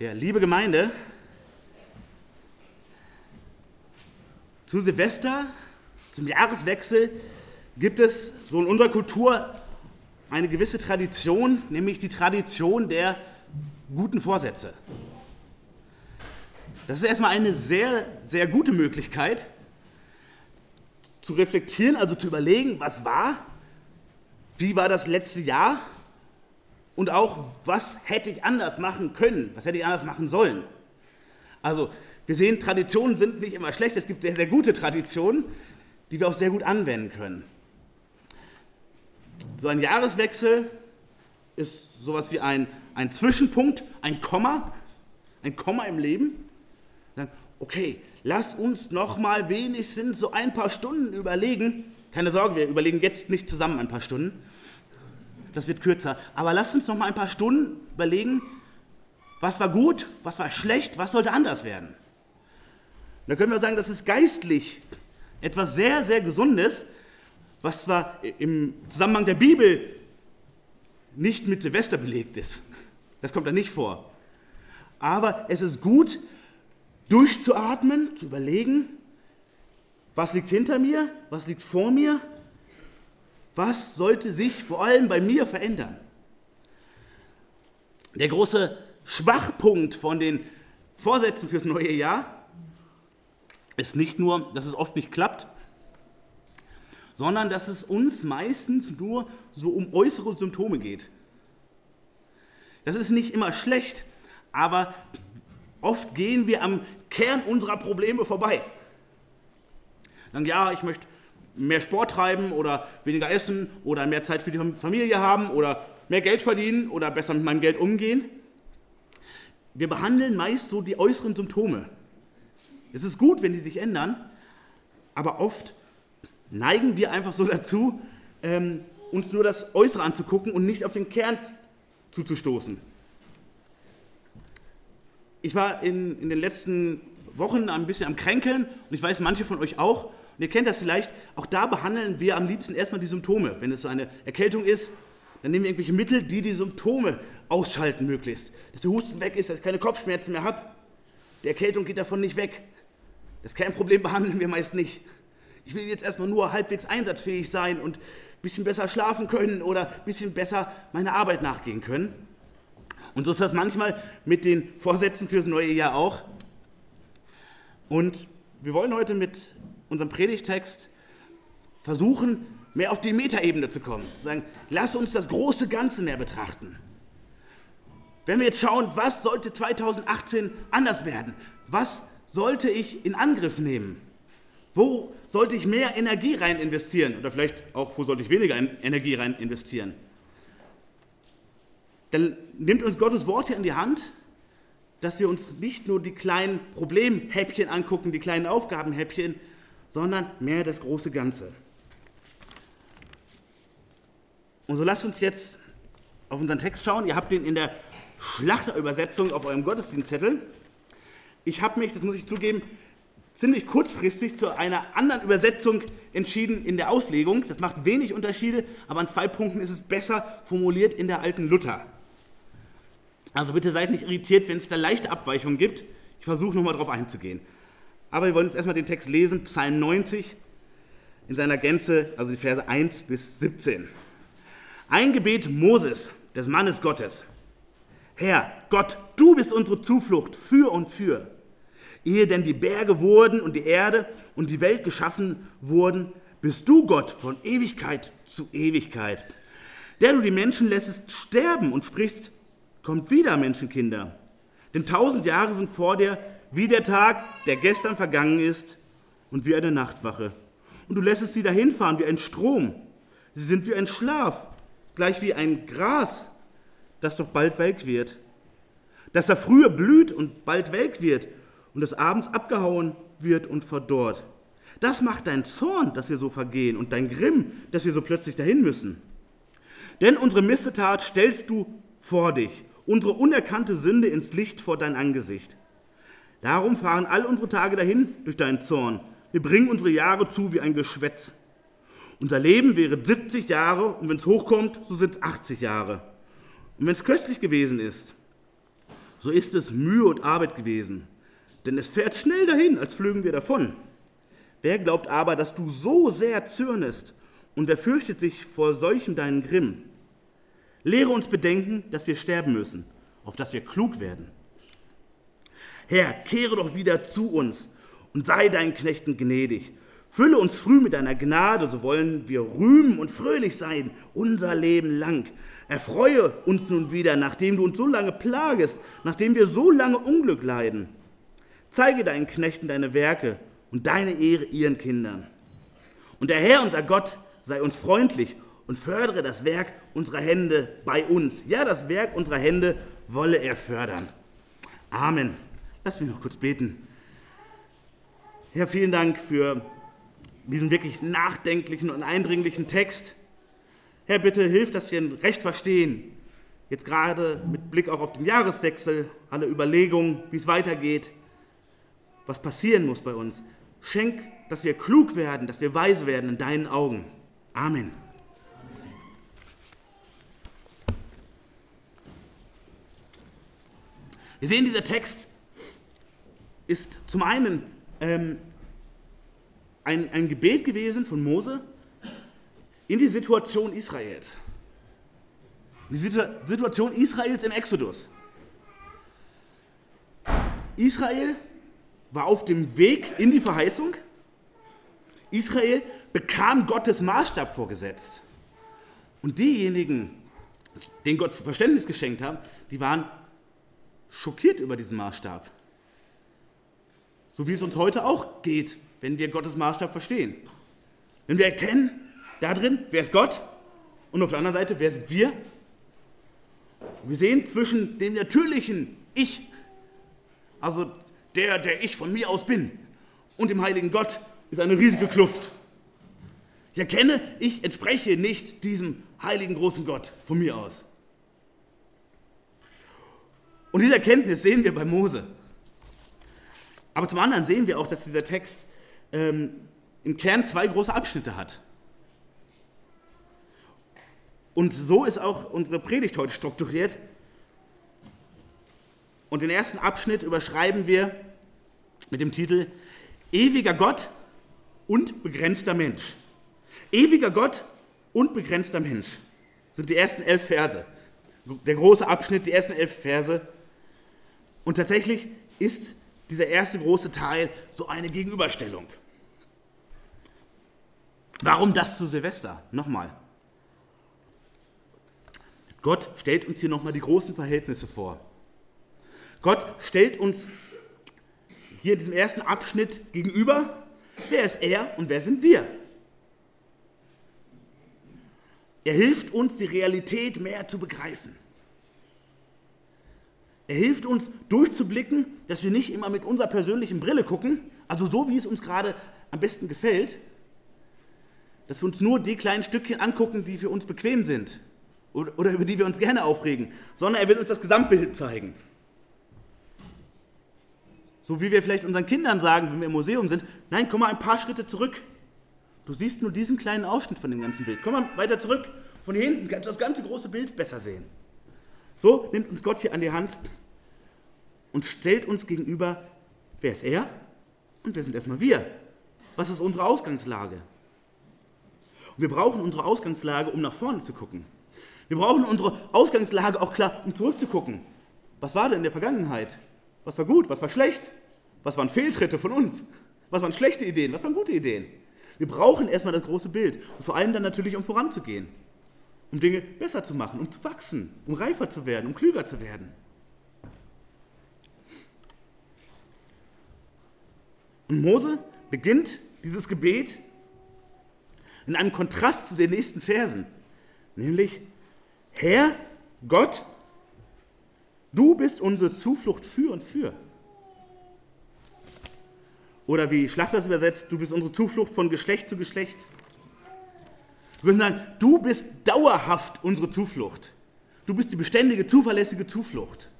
Ja, liebe Gemeinde, zu Silvester, zum Jahreswechsel, gibt es so in unserer Kultur eine gewisse Tradition, nämlich die Tradition der guten Vorsätze. Das ist erstmal eine sehr, sehr gute Möglichkeit zu reflektieren, also zu überlegen, was war, wie war das letzte Jahr und auch, was hätte ich anders machen können, was hätte ich anders machen sollen. Also wir sehen, Traditionen sind nicht immer schlecht, es gibt sehr, sehr gute Traditionen, die wir auch sehr gut anwenden können. So ein Jahreswechsel ist sowas wie ein, ein Zwischenpunkt, ein Komma, ein Komma im Leben. Okay, lass uns noch mal wenigstens so ein paar Stunden überlegen. Keine Sorge, wir überlegen jetzt nicht zusammen ein paar Stunden, das wird kürzer. Aber lasst uns noch mal ein paar Stunden überlegen, was war gut, was war schlecht, was sollte anders werden. da können wir sagen, das ist geistlich etwas sehr, sehr Gesundes, was zwar im Zusammenhang der Bibel nicht mit Silvester belegt ist. Das kommt da nicht vor. Aber es ist gut, durchzuatmen, zu überlegen, was liegt hinter mir, was liegt vor mir was sollte sich vor allem bei mir verändern? Der große Schwachpunkt von den Vorsätzen fürs neue Jahr ist nicht nur, dass es oft nicht klappt, sondern dass es uns meistens nur so um äußere Symptome geht. Das ist nicht immer schlecht, aber oft gehen wir am Kern unserer Probleme vorbei. Dann ja, ich möchte mehr Sport treiben oder weniger essen oder mehr Zeit für die Familie haben oder mehr Geld verdienen oder besser mit meinem Geld umgehen. Wir behandeln meist so die äußeren Symptome. Es ist gut, wenn die sich ändern, aber oft neigen wir einfach so dazu, ähm, uns nur das Äußere anzugucken und nicht auf den Kern zuzustoßen. Ich war in, in den letzten Wochen ein bisschen am Kränkeln und ich weiß, manche von euch auch. Und ihr kennt das vielleicht, auch da behandeln wir am liebsten erstmal die Symptome. Wenn es so eine Erkältung ist, dann nehmen wir irgendwelche Mittel, die die Symptome ausschalten möglichst. Dass der Husten weg ist, dass ich keine Kopfschmerzen mehr habe. Die Erkältung geht davon nicht weg. Das Kernproblem behandeln wir meist nicht. Ich will jetzt erstmal nur halbwegs einsatzfähig sein und ein bisschen besser schlafen können oder ein bisschen besser meiner Arbeit nachgehen können. Und so ist das manchmal mit den Vorsätzen fürs neue Jahr auch. Und wir wollen heute mit unserem Predigtext versuchen, mehr auf die Metaebene zu kommen. Zu sagen, lass uns das große Ganze mehr betrachten. Wenn wir jetzt schauen, was sollte 2018 anders werden? Was sollte ich in Angriff nehmen? Wo sollte ich mehr Energie rein investieren? Oder vielleicht auch, wo sollte ich weniger Energie rein investieren? Dann nimmt uns Gottes Wort hier in die Hand, dass wir uns nicht nur die kleinen Problemhäppchen angucken, die kleinen Aufgabenhäppchen, sondern mehr das große Ganze. Und so lasst uns jetzt auf unseren Text schauen. Ihr habt den in der Schlachterübersetzung auf eurem Gottesdienstzettel. Ich habe mich, das muss ich zugeben, ziemlich kurzfristig zu einer anderen Übersetzung entschieden in der Auslegung. Das macht wenig Unterschiede, aber an zwei Punkten ist es besser formuliert in der alten Luther. Also bitte seid nicht irritiert, wenn es da leichte Abweichungen gibt. Ich versuche nochmal darauf einzugehen. Aber wir wollen jetzt erstmal den Text lesen, Psalm 90 in seiner Gänze, also die Verse 1 bis 17. Ein Gebet Moses, des Mannes Gottes. Herr, Gott, du bist unsere Zuflucht für und für. Ehe denn die Berge wurden und die Erde und die Welt geschaffen wurden, bist du Gott von Ewigkeit zu Ewigkeit. Der du die Menschen lässest sterben und sprichst, kommt wieder, Menschenkinder. Denn tausend Jahre sind vor dir wie der Tag, der gestern vergangen ist und wie eine Nachtwache. Und du lässt sie dahinfahren wie ein Strom. Sie sind wie ein Schlaf, gleich wie ein Gras, das doch bald welk wird. Das da früher blüht und bald welk wird und des Abends abgehauen wird und verdorrt. Das macht dein Zorn, dass wir so vergehen und dein Grimm, dass wir so plötzlich dahin müssen. Denn unsere Missetat stellst du vor dich, unsere unerkannte Sünde ins Licht vor dein Angesicht. Darum fahren all unsere Tage dahin durch deinen Zorn. Wir bringen unsere Jahre zu wie ein Geschwätz. Unser Leben wäre 70 Jahre und wenn es hochkommt, so sind es 80 Jahre. Und wenn es köstlich gewesen ist, so ist es Mühe und Arbeit gewesen. Denn es fährt schnell dahin, als flögen wir davon. Wer glaubt aber, dass du so sehr zürnest und wer fürchtet sich vor solchem deinen Grimm? Lehre uns bedenken, dass wir sterben müssen, auf dass wir klug werden. Herr, kehre doch wieder zu uns und sei deinen Knechten gnädig. Fülle uns früh mit deiner Gnade, so wollen wir rühmen und fröhlich sein, unser Leben lang. Erfreue uns nun wieder, nachdem du uns so lange plagest, nachdem wir so lange Unglück leiden. Zeige deinen Knechten deine Werke und deine Ehre ihren Kindern. Und der Herr, unser Gott, sei uns freundlich und fördere das Werk unserer Hände bei uns. Ja, das Werk unserer Hände wolle er fördern. Amen. Lass mich noch kurz beten. Herr, vielen Dank für diesen wirklich nachdenklichen und eindringlichen Text. Herr, bitte hilf, dass wir ihn recht verstehen. Jetzt gerade mit Blick auch auf den Jahreswechsel, alle Überlegungen, wie es weitergeht, was passieren muss bei uns. Schenk, dass wir klug werden, dass wir weise werden in deinen Augen. Amen. Wir sehen, dieser Text ist zum einen ähm, ein, ein Gebet gewesen von Mose in die Situation Israels. Die Situation Israels im Exodus. Israel war auf dem Weg in die Verheißung. Israel bekam Gottes Maßstab vorgesetzt. Und diejenigen, denen Gott Verständnis geschenkt hat, die waren schockiert über diesen Maßstab. So wie es uns heute auch geht, wenn wir Gottes Maßstab verstehen. Wenn wir erkennen, da drin, wer ist Gott und auf der anderen Seite, wer sind wir? Wir sehen zwischen dem natürlichen Ich, also der, der ich von mir aus bin, und dem heiligen Gott ist eine riesige Kluft. Ich erkenne, ich entspreche nicht diesem heiligen großen Gott von mir aus. Und diese Erkenntnis sehen wir bei Mose. Aber zum anderen sehen wir auch, dass dieser Text ähm, im Kern zwei große Abschnitte hat. Und so ist auch unsere Predigt heute strukturiert. Und den ersten Abschnitt überschreiben wir mit dem Titel Ewiger Gott und begrenzter Mensch. Ewiger Gott und begrenzter Mensch sind die ersten elf Verse. Der große Abschnitt, die ersten elf Verse. Und tatsächlich ist dieser erste große Teil so eine Gegenüberstellung. Warum das zu Silvester? Nochmal. Gott stellt uns hier nochmal die großen Verhältnisse vor. Gott stellt uns hier in diesem ersten Abschnitt gegenüber, wer ist er und wer sind wir. Er hilft uns, die Realität mehr zu begreifen. Er hilft uns durchzublicken, dass wir nicht immer mit unserer persönlichen Brille gucken, also so wie es uns gerade am besten gefällt, dass wir uns nur die kleinen Stückchen angucken, die für uns bequem sind oder, oder über die wir uns gerne aufregen, sondern er will uns das Gesamtbild zeigen. So wie wir vielleicht unseren Kindern sagen, wenn wir im Museum sind, nein, komm mal ein paar Schritte zurück. Du siehst nur diesen kleinen Ausschnitt von dem ganzen Bild. Komm mal weiter zurück. Von hier hinten kannst du das ganze große Bild besser sehen. So nimmt uns Gott hier an die Hand und stellt uns gegenüber, wer ist er und wer sind erstmal wir? Was ist unsere Ausgangslage? Und wir brauchen unsere Ausgangslage, um nach vorne zu gucken. Wir brauchen unsere Ausgangslage auch klar, um zurückzugucken. Was war denn in der Vergangenheit? Was war gut? Was war schlecht? Was waren Fehltritte von uns? Was waren schlechte Ideen? Was waren gute Ideen? Wir brauchen erstmal das große Bild. Und vor allem dann natürlich, um voranzugehen. Um Dinge besser zu machen, um zu wachsen, um reifer zu werden, um klüger zu werden. Und Mose beginnt dieses Gebet in einem Kontrast zu den nächsten Versen, nämlich, Herr Gott, du bist unsere Zuflucht für und für. Oder wie Schlachter es übersetzt, du bist unsere Zuflucht von Geschlecht zu Geschlecht. Wir würden sagen, du bist dauerhaft unsere Zuflucht. Du bist die beständige, zuverlässige Zuflucht.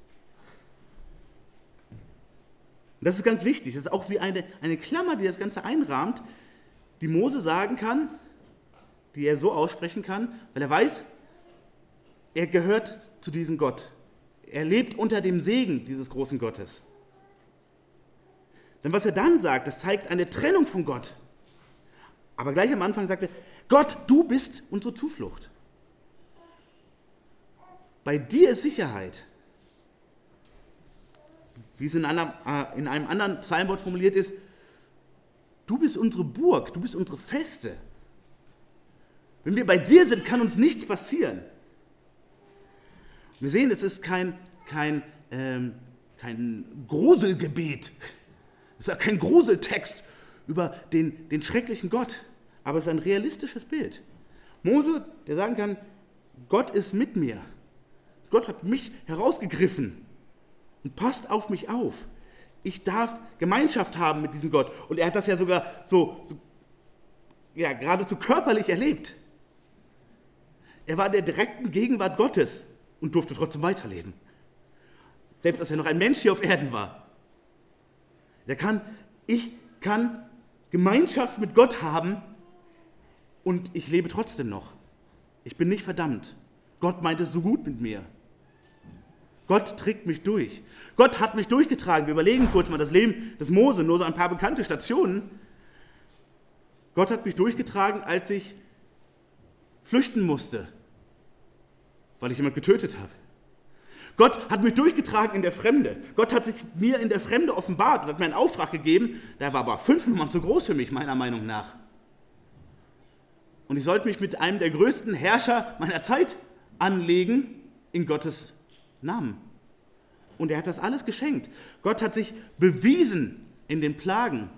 Und das ist ganz wichtig. Das ist auch wie eine, eine Klammer, die das Ganze einrahmt, die Mose sagen kann, die er so aussprechen kann, weil er weiß, er gehört zu diesem Gott. er lebt unter dem Segen dieses großen Gottes. Denn was er dann sagt, das zeigt eine Trennung von Gott. Aber gleich am Anfang sagt er, Gott, du bist unsere Zuflucht. Bei dir ist Sicherheit. Wie es in einem, äh, in einem anderen Psalmwort formuliert ist, du bist unsere Burg, du bist unsere Feste. Wenn wir bei dir sind, kann uns nichts passieren. Wir sehen, es ist kein, kein, ähm, kein Gruselgebet. Es ist kein Gruseltext über den, den schrecklichen Gott, aber es ist ein realistisches Bild. Mose, der sagen kann, Gott ist mit mir. Gott hat mich herausgegriffen und passt auf mich auf. Ich darf Gemeinschaft haben mit diesem Gott. Und er hat das ja sogar so, so ja, geradezu körperlich erlebt. Er war in der direkten Gegenwart Gottes und durfte trotzdem weiterleben. Selbst als er noch ein Mensch hier auf Erden war. Der kann, ich kann Gemeinschaft mit Gott haben und ich lebe trotzdem noch. Ich bin nicht verdammt. Gott meint es so gut mit mir. Gott trägt mich durch. Gott hat mich durchgetragen. Wir überlegen kurz mal das Leben des Mose, nur so ein paar bekannte Stationen. Gott hat mich durchgetragen, als ich flüchten musste, weil ich jemand getötet habe. Gott hat mich durchgetragen in der Fremde. Gott hat sich mir in der Fremde offenbart und hat mir einen Auftrag gegeben, der war aber fünfmal zu groß für mich, meiner Meinung nach. Und ich sollte mich mit einem der größten Herrscher meiner Zeit anlegen in Gottes Namen. Und er hat das alles geschenkt. Gott hat sich bewiesen in den Plagen,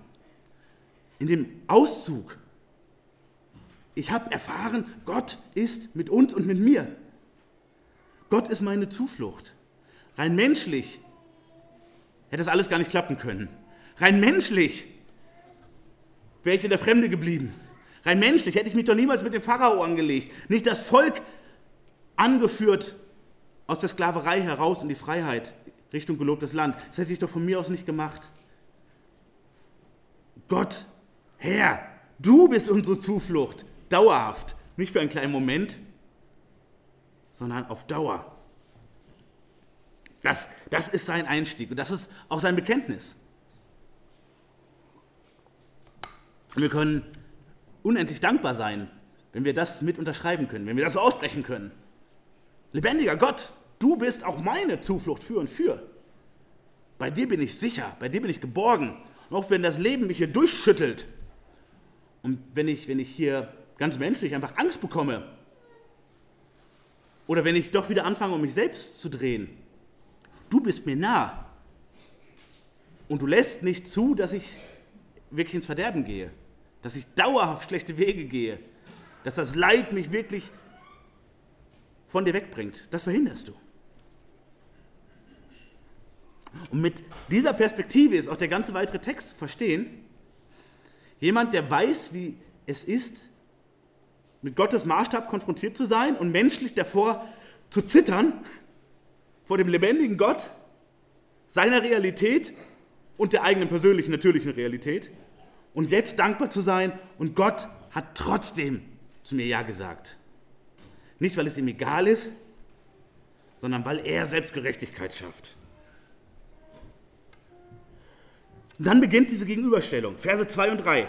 in dem Auszug. Ich habe erfahren, Gott ist mit uns und mit mir. Gott ist meine Zuflucht. Rein menschlich hätte das alles gar nicht klappen können. Rein menschlich wäre ich in der Fremde geblieben. Rein menschlich hätte ich mich doch niemals mit dem Pharao angelegt. Nicht das Volk angeführt aus der Sklaverei heraus in die Freiheit, Richtung gelobtes Land. Das hätte ich doch von mir aus nicht gemacht. Gott, Herr, du bist unsere Zuflucht, dauerhaft, nicht für einen kleinen Moment, sondern auf Dauer. Das, das ist sein Einstieg und das ist auch sein Bekenntnis. wir können unendlich dankbar sein, wenn wir das mit unterschreiben können, wenn wir das so aussprechen können. Lebendiger Gott, du bist auch meine Zuflucht für und für. Bei dir bin ich sicher, bei dir bin ich geborgen. Und auch wenn das Leben mich hier durchschüttelt und wenn ich, wenn ich hier ganz menschlich einfach Angst bekomme, oder wenn ich doch wieder anfange, um mich selbst zu drehen. Du bist mir nah. Und du lässt nicht zu, dass ich wirklich ins Verderben gehe. Dass ich dauerhaft schlechte Wege gehe. Dass das Leid mich wirklich von dir wegbringt. Das verhinderst du. Und mit dieser Perspektive ist auch der ganze weitere Text zu verstehen. Jemand, der weiß, wie es ist, mit Gottes Maßstab konfrontiert zu sein und menschlich davor zu zittern, vor dem lebendigen Gott, seiner Realität und der eigenen persönlichen, natürlichen Realität. Und jetzt dankbar zu sein und Gott hat trotzdem zu mir Ja gesagt. Nicht, weil es ihm egal ist, sondern weil er selbst Gerechtigkeit schafft. Und dann beginnt diese Gegenüberstellung, Verse 2 und 3.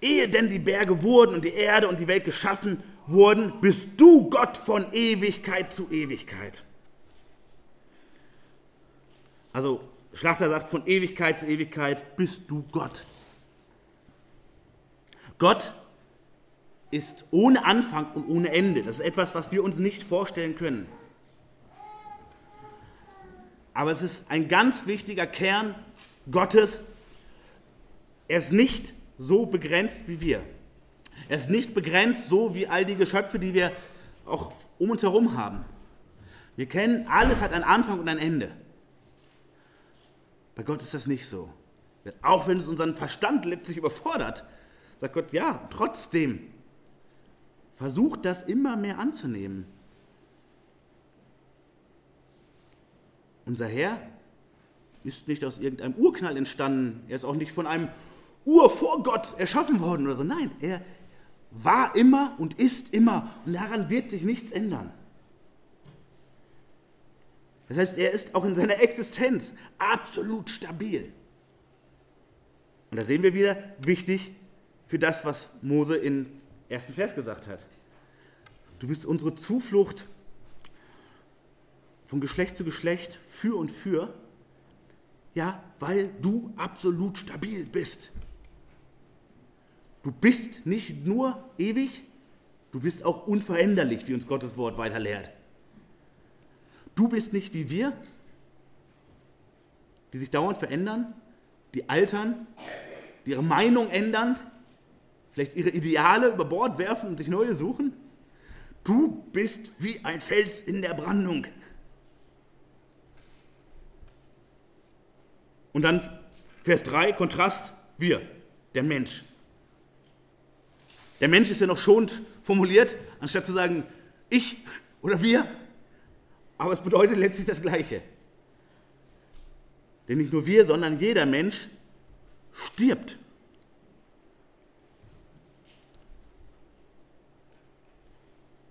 Ehe denn die Berge wurden und die Erde und die Welt geschaffen wurden, bist du Gott von Ewigkeit zu Ewigkeit. Also Schlachter sagt, von Ewigkeit zu Ewigkeit bist du Gott. Gott ist ohne Anfang und ohne Ende. Das ist etwas, was wir uns nicht vorstellen können. Aber es ist ein ganz wichtiger Kern Gottes. Er ist nicht so begrenzt wie wir. Er ist nicht begrenzt so wie all die Geschöpfe, die wir auch um uns herum haben. Wir kennen, alles hat einen Anfang und ein Ende. Bei Gott ist das nicht so. Auch wenn es unseren Verstand letztlich überfordert, sagt Gott, ja, trotzdem, versucht das immer mehr anzunehmen. Unser Herr ist nicht aus irgendeinem Urknall entstanden, er ist auch nicht von einem Ur vor Gott erschaffen worden oder so. Nein, er war immer und ist immer und daran wird sich nichts ändern. Das heißt, er ist auch in seiner Existenz absolut stabil. Und da sehen wir wieder, wichtig für das, was Mose im ersten Vers gesagt hat. Du bist unsere Zuflucht von Geschlecht zu Geschlecht, für und für, ja, weil du absolut stabil bist. Du bist nicht nur ewig, du bist auch unveränderlich, wie uns Gottes Wort weiter lehrt. Du bist nicht wie wir, die sich dauernd verändern, die altern, die ihre Meinung ändern, vielleicht ihre Ideale über Bord werfen und sich neue suchen. Du bist wie ein Fels in der Brandung. Und dann Vers 3, Kontrast, wir, der Mensch. Der Mensch ist ja noch schonend formuliert, anstatt zu sagen ich oder wir. Aber es bedeutet letztlich das Gleiche. Denn nicht nur wir, sondern jeder Mensch stirbt.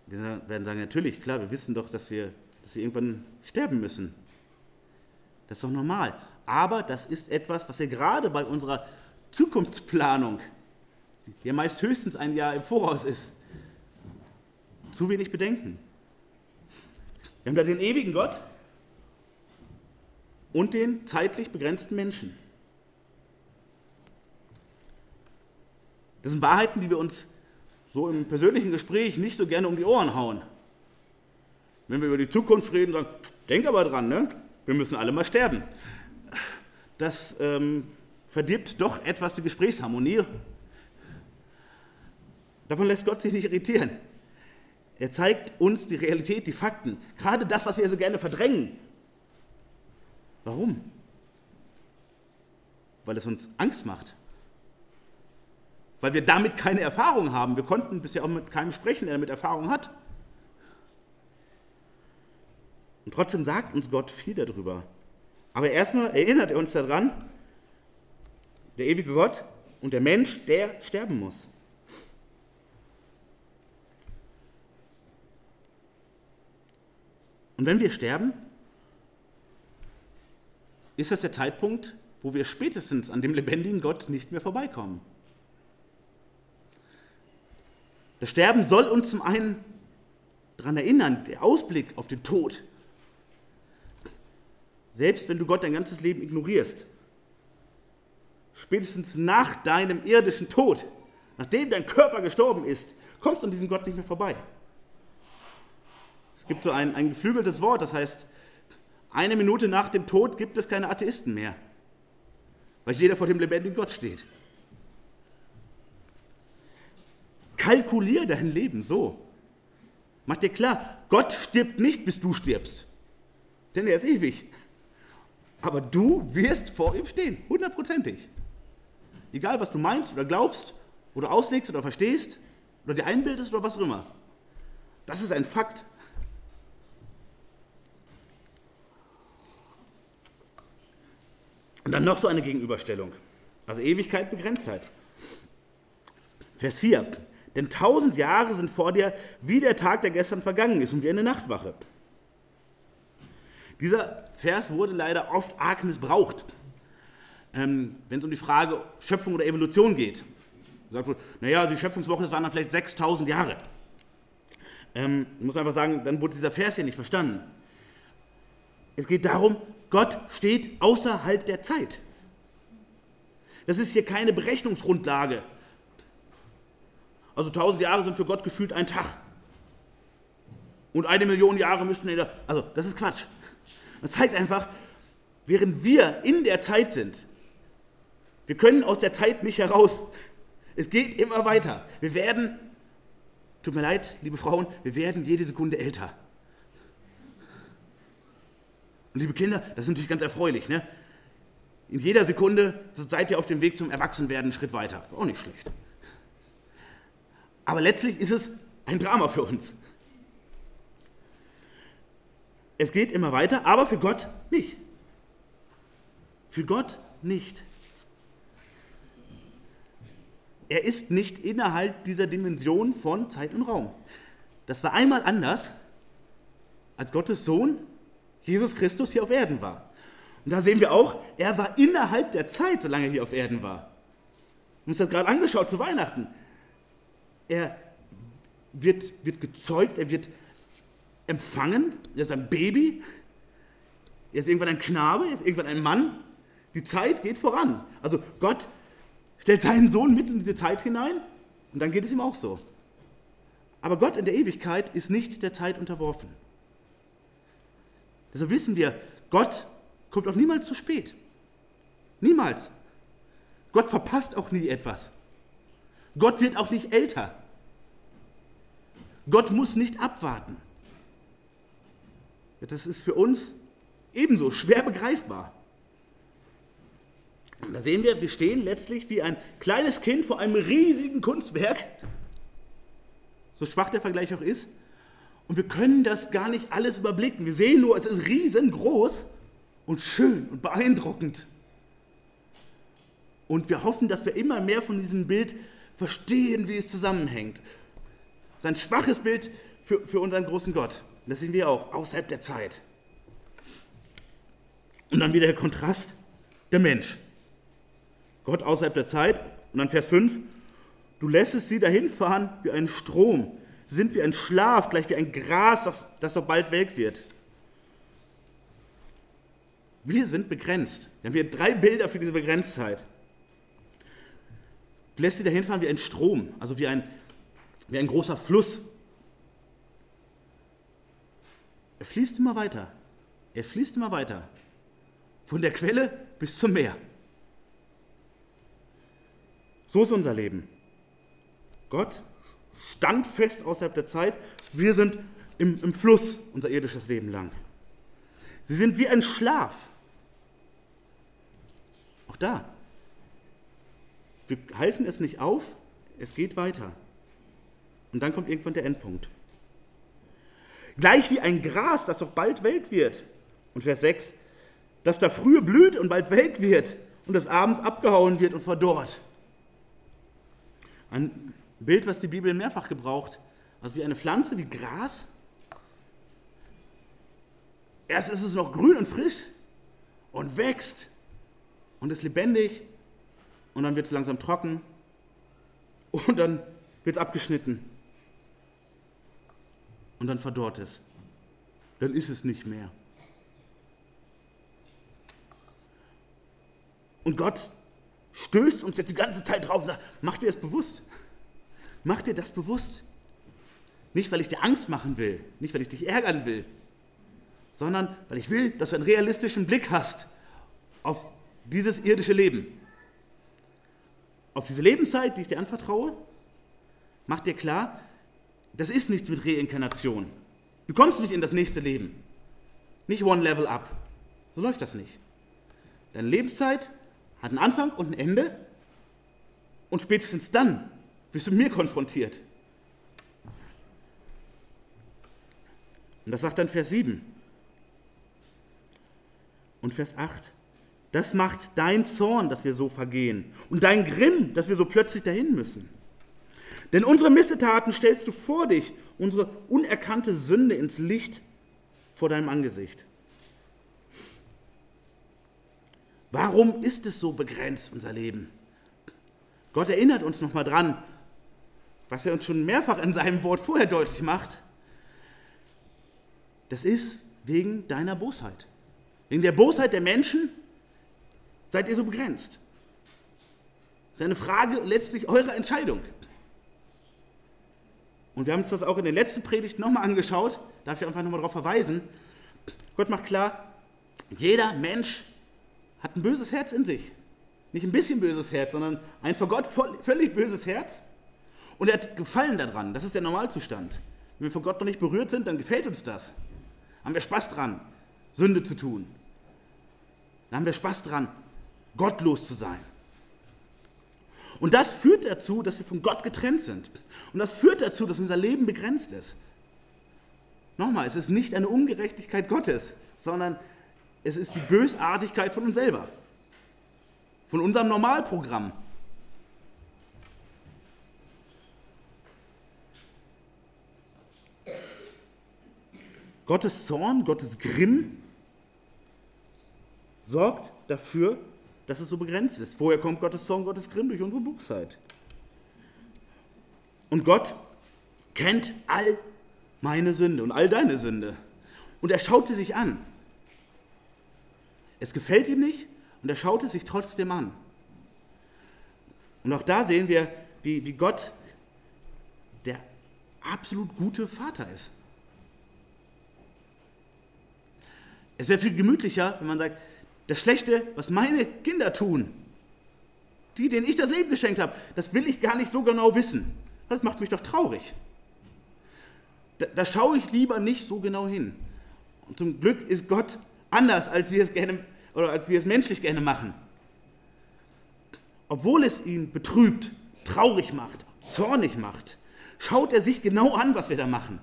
Wir werden sagen, natürlich, klar, wir wissen doch, dass wir, dass wir irgendwann sterben müssen. Das ist doch normal. Aber das ist etwas, was wir gerade bei unserer Zukunftsplanung, die ja meist höchstens ein Jahr im Voraus ist, zu wenig bedenken. Wir haben da den ewigen Gott und den zeitlich begrenzten Menschen. Das sind Wahrheiten, die wir uns so im persönlichen Gespräch nicht so gerne um die Ohren hauen. Wenn wir über die Zukunft reden, sagen, denk aber dran, ne? wir müssen alle mal sterben. Das ähm, verdirbt doch etwas die Gesprächsharmonie. Davon lässt Gott sich nicht irritieren. Er zeigt uns die Realität, die Fakten, gerade das, was wir so gerne verdrängen. Warum? Weil es uns Angst macht weil wir damit keine Erfahrung haben. Wir konnten bisher auch mit keinem sprechen, der damit Erfahrung hat. Und trotzdem sagt uns Gott viel darüber. Aber erstmal erinnert er uns daran, der ewige Gott und der Mensch, der sterben muss. Und wenn wir sterben, ist das der Zeitpunkt, wo wir spätestens an dem lebendigen Gott nicht mehr vorbeikommen. Das Sterben soll uns zum einen daran erinnern, der Ausblick auf den Tod. Selbst wenn du Gott dein ganzes Leben ignorierst, spätestens nach deinem irdischen Tod, nachdem dein Körper gestorben ist, kommst du an diesem Gott nicht mehr vorbei. Gibt so ein, ein geflügeltes Wort, das heißt, eine Minute nach dem Tod gibt es keine Atheisten mehr, weil jeder vor dem lebendigen Gott steht. Kalkulier dein Leben so. Mach dir klar, Gott stirbt nicht, bis du stirbst. Denn er ist ewig. Aber du wirst vor ihm stehen, hundertprozentig. Egal, was du meinst oder glaubst oder auslegst oder verstehst oder dir einbildest oder was auch immer. Das ist ein Fakt. Und dann noch so eine Gegenüberstellung. Also Ewigkeit, Begrenztheit. Vers 4. Denn tausend Jahre sind vor dir wie der Tag, der gestern vergangen ist und wie eine Nachtwache. Dieser Vers wurde leider oft arg missbraucht, ähm, wenn es um die Frage Schöpfung oder Evolution geht. Sagt naja, die Schöpfungswoche, das waren dann vielleicht 6000 Jahre. Ähm, ich muss einfach sagen, dann wurde dieser Vers hier nicht verstanden. Es geht darum, Gott steht außerhalb der Zeit. Das ist hier keine Berechnungsgrundlage also 1000 Jahre sind für Gott gefühlt ein Tag. Und eine Million Jahre müssten in der. Also, das ist Quatsch. Das zeigt einfach, während wir in der Zeit sind, wir können aus der Zeit nicht heraus. Es geht immer weiter. Wir werden, tut mir leid, liebe Frauen, wir werden jede Sekunde älter. Und liebe Kinder, das ist natürlich ganz erfreulich. Ne? In jeder Sekunde seid ihr auf dem Weg zum Erwachsenwerden einen Schritt weiter. Auch nicht schlecht. Aber letztlich ist es ein Drama für uns. Es geht immer weiter, aber für Gott nicht. Für Gott nicht. Er ist nicht innerhalb dieser Dimension von Zeit und Raum. Das war einmal anders, als Gottes Sohn Jesus Christus hier auf Erden war. Und da sehen wir auch, er war innerhalb der Zeit, solange er hier auf Erden war. Wir haben uns das gerade angeschaut zu Weihnachten. Er wird, wird gezeugt, er wird empfangen, er ist ein Baby, er ist irgendwann ein Knabe, er ist irgendwann ein Mann. Die Zeit geht voran. Also Gott stellt seinen Sohn mit in diese Zeit hinein und dann geht es ihm auch so. Aber Gott in der Ewigkeit ist nicht der Zeit unterworfen. Deshalb wissen wir, Gott kommt auch niemals zu spät. Niemals. Gott verpasst auch nie etwas. Gott wird auch nicht älter. Gott muss nicht abwarten. Das ist für uns ebenso schwer begreifbar. Und da sehen wir, wir stehen letztlich wie ein kleines Kind vor einem riesigen Kunstwerk, so schwach der Vergleich auch ist, und wir können das gar nicht alles überblicken. Wir sehen nur, es ist riesengroß und schön und beeindruckend. Und wir hoffen, dass wir immer mehr von diesem Bild verstehen, wie es zusammenhängt. Sein schwaches Bild für, für unseren großen Gott. Das sehen wir auch, außerhalb der Zeit. Und dann wieder der Kontrast, der Mensch. Gott außerhalb der Zeit. Und dann Vers 5, du lässest sie dahin fahren wie ein Strom, sind wie ein Schlaf, gleich wie ein Gras, das doch bald welk wird. Wir sind begrenzt. Wir haben hier drei Bilder für diese Begrenztheit. Du lässt sie dahin fahren wie ein Strom, also wie ein, wie ein großer Fluss. Er fließt immer weiter. Er fließt immer weiter. Von der Quelle bis zum Meer. So ist unser Leben. Gott stand fest außerhalb der Zeit. Wir sind im, im Fluss unser irdisches Leben lang. Sie sind wie ein Schlaf. Auch da. Wir halten es nicht auf, es geht weiter. Und dann kommt irgendwann der Endpunkt. Gleich wie ein Gras, das doch bald welk wird. Und Vers 6, dass da frühe blüht und bald welk wird und des Abends abgehauen wird und verdorrt. Ein Bild, was die Bibel mehrfach gebraucht. Also wie eine Pflanze, wie Gras. Erst ist es noch grün und frisch und wächst und ist lebendig und dann wird es langsam trocken und dann wird es abgeschnitten und dann verdorrt es. Dann ist es nicht mehr. Und Gott stößt uns jetzt die ganze Zeit drauf und sagt, mach dir das bewusst. Mach dir das bewusst. Nicht, weil ich dir Angst machen will, nicht, weil ich dich ärgern will, sondern weil ich will, dass du einen realistischen Blick hast auf dieses irdische Leben. Auf diese Lebenszeit, die ich dir anvertraue, mach dir klar, das ist nichts mit Reinkarnation. Du kommst nicht in das nächste Leben. Nicht one level up. So läuft das nicht. Deine Lebenszeit hat einen Anfang und ein Ende und spätestens dann bist du mit mir konfrontiert. Und das sagt dann Vers 7 und Vers 8. Das macht dein Zorn, dass wir so vergehen und dein Grimm, dass wir so plötzlich dahin müssen. Denn unsere Missetaten stellst du vor dich, unsere unerkannte Sünde ins Licht vor deinem Angesicht. Warum ist es so begrenzt, unser Leben? Gott erinnert uns nochmal dran, was er uns schon mehrfach in seinem Wort vorher deutlich macht. Das ist wegen deiner Bosheit. Wegen der Bosheit der Menschen seid ihr so begrenzt. Das ist eine Frage letztlich eurer Entscheidung. Und wir haben uns das auch in der letzten Predigt nochmal angeschaut. Darf ich einfach nochmal darauf verweisen. Gott macht klar, jeder Mensch hat ein böses Herz in sich. Nicht ein bisschen böses Herz, sondern ein vor Gott völlig böses Herz. Und er hat Gefallen daran. Das ist der Normalzustand. Wenn wir von Gott noch nicht berührt sind, dann gefällt uns das. Haben wir Spaß dran, Sünde zu tun. Dann haben wir Spaß dran, gottlos zu sein. Und das führt dazu, dass wir von Gott getrennt sind. Und das führt dazu, dass unser Leben begrenzt ist. Nochmal, es ist nicht eine Ungerechtigkeit Gottes, sondern es ist die Bösartigkeit von uns selber, von unserem Normalprogramm. Gottes Zorn, Gottes Grimm sorgt dafür, dass es so begrenzt ist. Woher kommt Gottes Zorn, Gottes Grimm? Durch unsere Buchzeit. Und Gott kennt all meine Sünde und all deine Sünde. Und er schaut sie sich an. Es gefällt ihm nicht und er schaut es sich trotzdem an. Und auch da sehen wir, wie, wie Gott der absolut gute Vater ist. Es wäre viel gemütlicher, wenn man sagt, das Schlechte, was meine Kinder tun, die, denen ich das Leben geschenkt habe, das will ich gar nicht so genau wissen. Das macht mich doch traurig. Da, da schaue ich lieber nicht so genau hin. Und zum Glück ist Gott anders, als wir es gerne oder als wir es menschlich gerne machen. Obwohl es ihn betrübt, traurig macht, zornig macht, schaut er sich genau an, was wir da machen.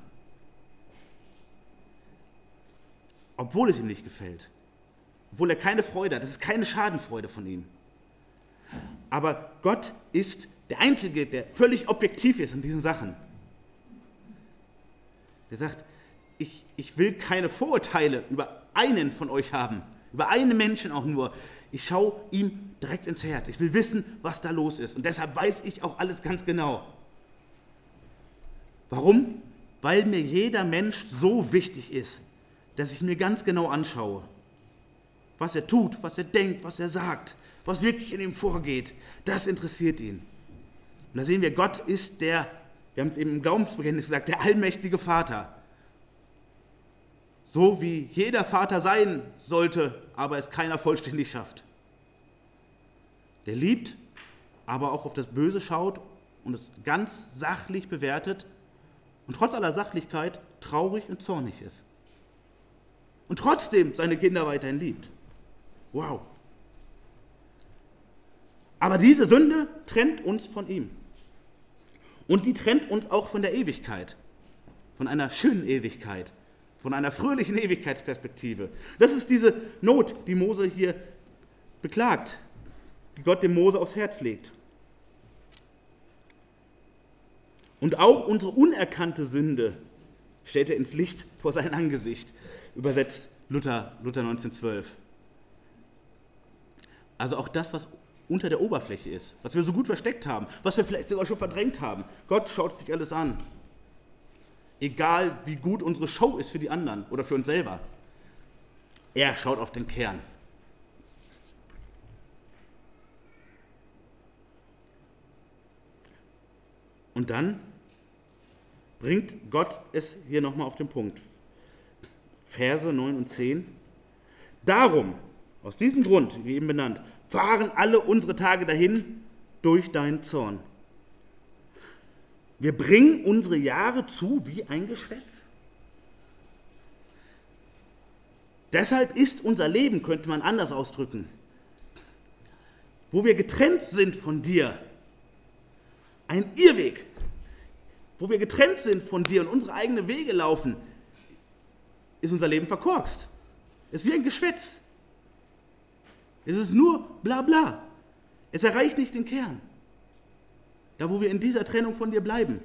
Obwohl es ihm nicht gefällt. Obwohl er keine Freude hat. Das ist keine Schadenfreude von ihm. Aber Gott ist der Einzige, der völlig objektiv ist in diesen Sachen. Der sagt, ich, ich will keine Vorurteile über einen von euch haben, über einen Menschen auch nur. Ich schaue ihm direkt ins Herz. Ich will wissen, was da los ist. Und deshalb weiß ich auch alles ganz genau. Warum? Weil mir jeder Mensch so wichtig ist, dass ich mir ganz genau anschaue, was er tut, was er denkt, was er sagt, was wirklich in ihm vorgeht. Das interessiert ihn. Und da sehen wir, Gott ist der, wir haben es eben im Glaubensbekenntnis gesagt, der allmächtige Vater. So wie jeder Vater sein sollte, aber es keiner vollständig schafft. Der liebt, aber auch auf das Böse schaut und es ganz sachlich bewertet und trotz aller Sachlichkeit traurig und zornig ist. Und trotzdem seine Kinder weiterhin liebt. Wow. Aber diese Sünde trennt uns von ihm. Und die trennt uns auch von der Ewigkeit, von einer schönen Ewigkeit, von einer fröhlichen Ewigkeitsperspektive. Das ist diese Not, die Mose hier beklagt, die Gott dem Mose aufs Herz legt. Und auch unsere unerkannte Sünde stellt er ins Licht vor sein Angesicht, übersetzt Luther, Luther 1912. Also auch das, was unter der Oberfläche ist, was wir so gut versteckt haben, was wir vielleicht sogar schon verdrängt haben. Gott schaut sich alles an. Egal wie gut unsere Show ist für die anderen oder für uns selber. Er schaut auf den Kern. Und dann bringt Gott es hier nochmal auf den Punkt. Verse 9 und 10. Darum, aus diesem Grund, wie eben benannt, fahren alle unsere Tage dahin durch deinen Zorn. Wir bringen unsere Jahre zu wie ein Geschwätz. Deshalb ist unser Leben, könnte man anders ausdrücken, wo wir getrennt sind von dir, ein Irrweg, wo wir getrennt sind von dir und unsere eigenen Wege laufen, ist unser Leben verkorkst. Es ist wie ein Geschwätz. Es ist nur bla bla. Es erreicht nicht den Kern. Da, wo wir in dieser Trennung von dir bleiben.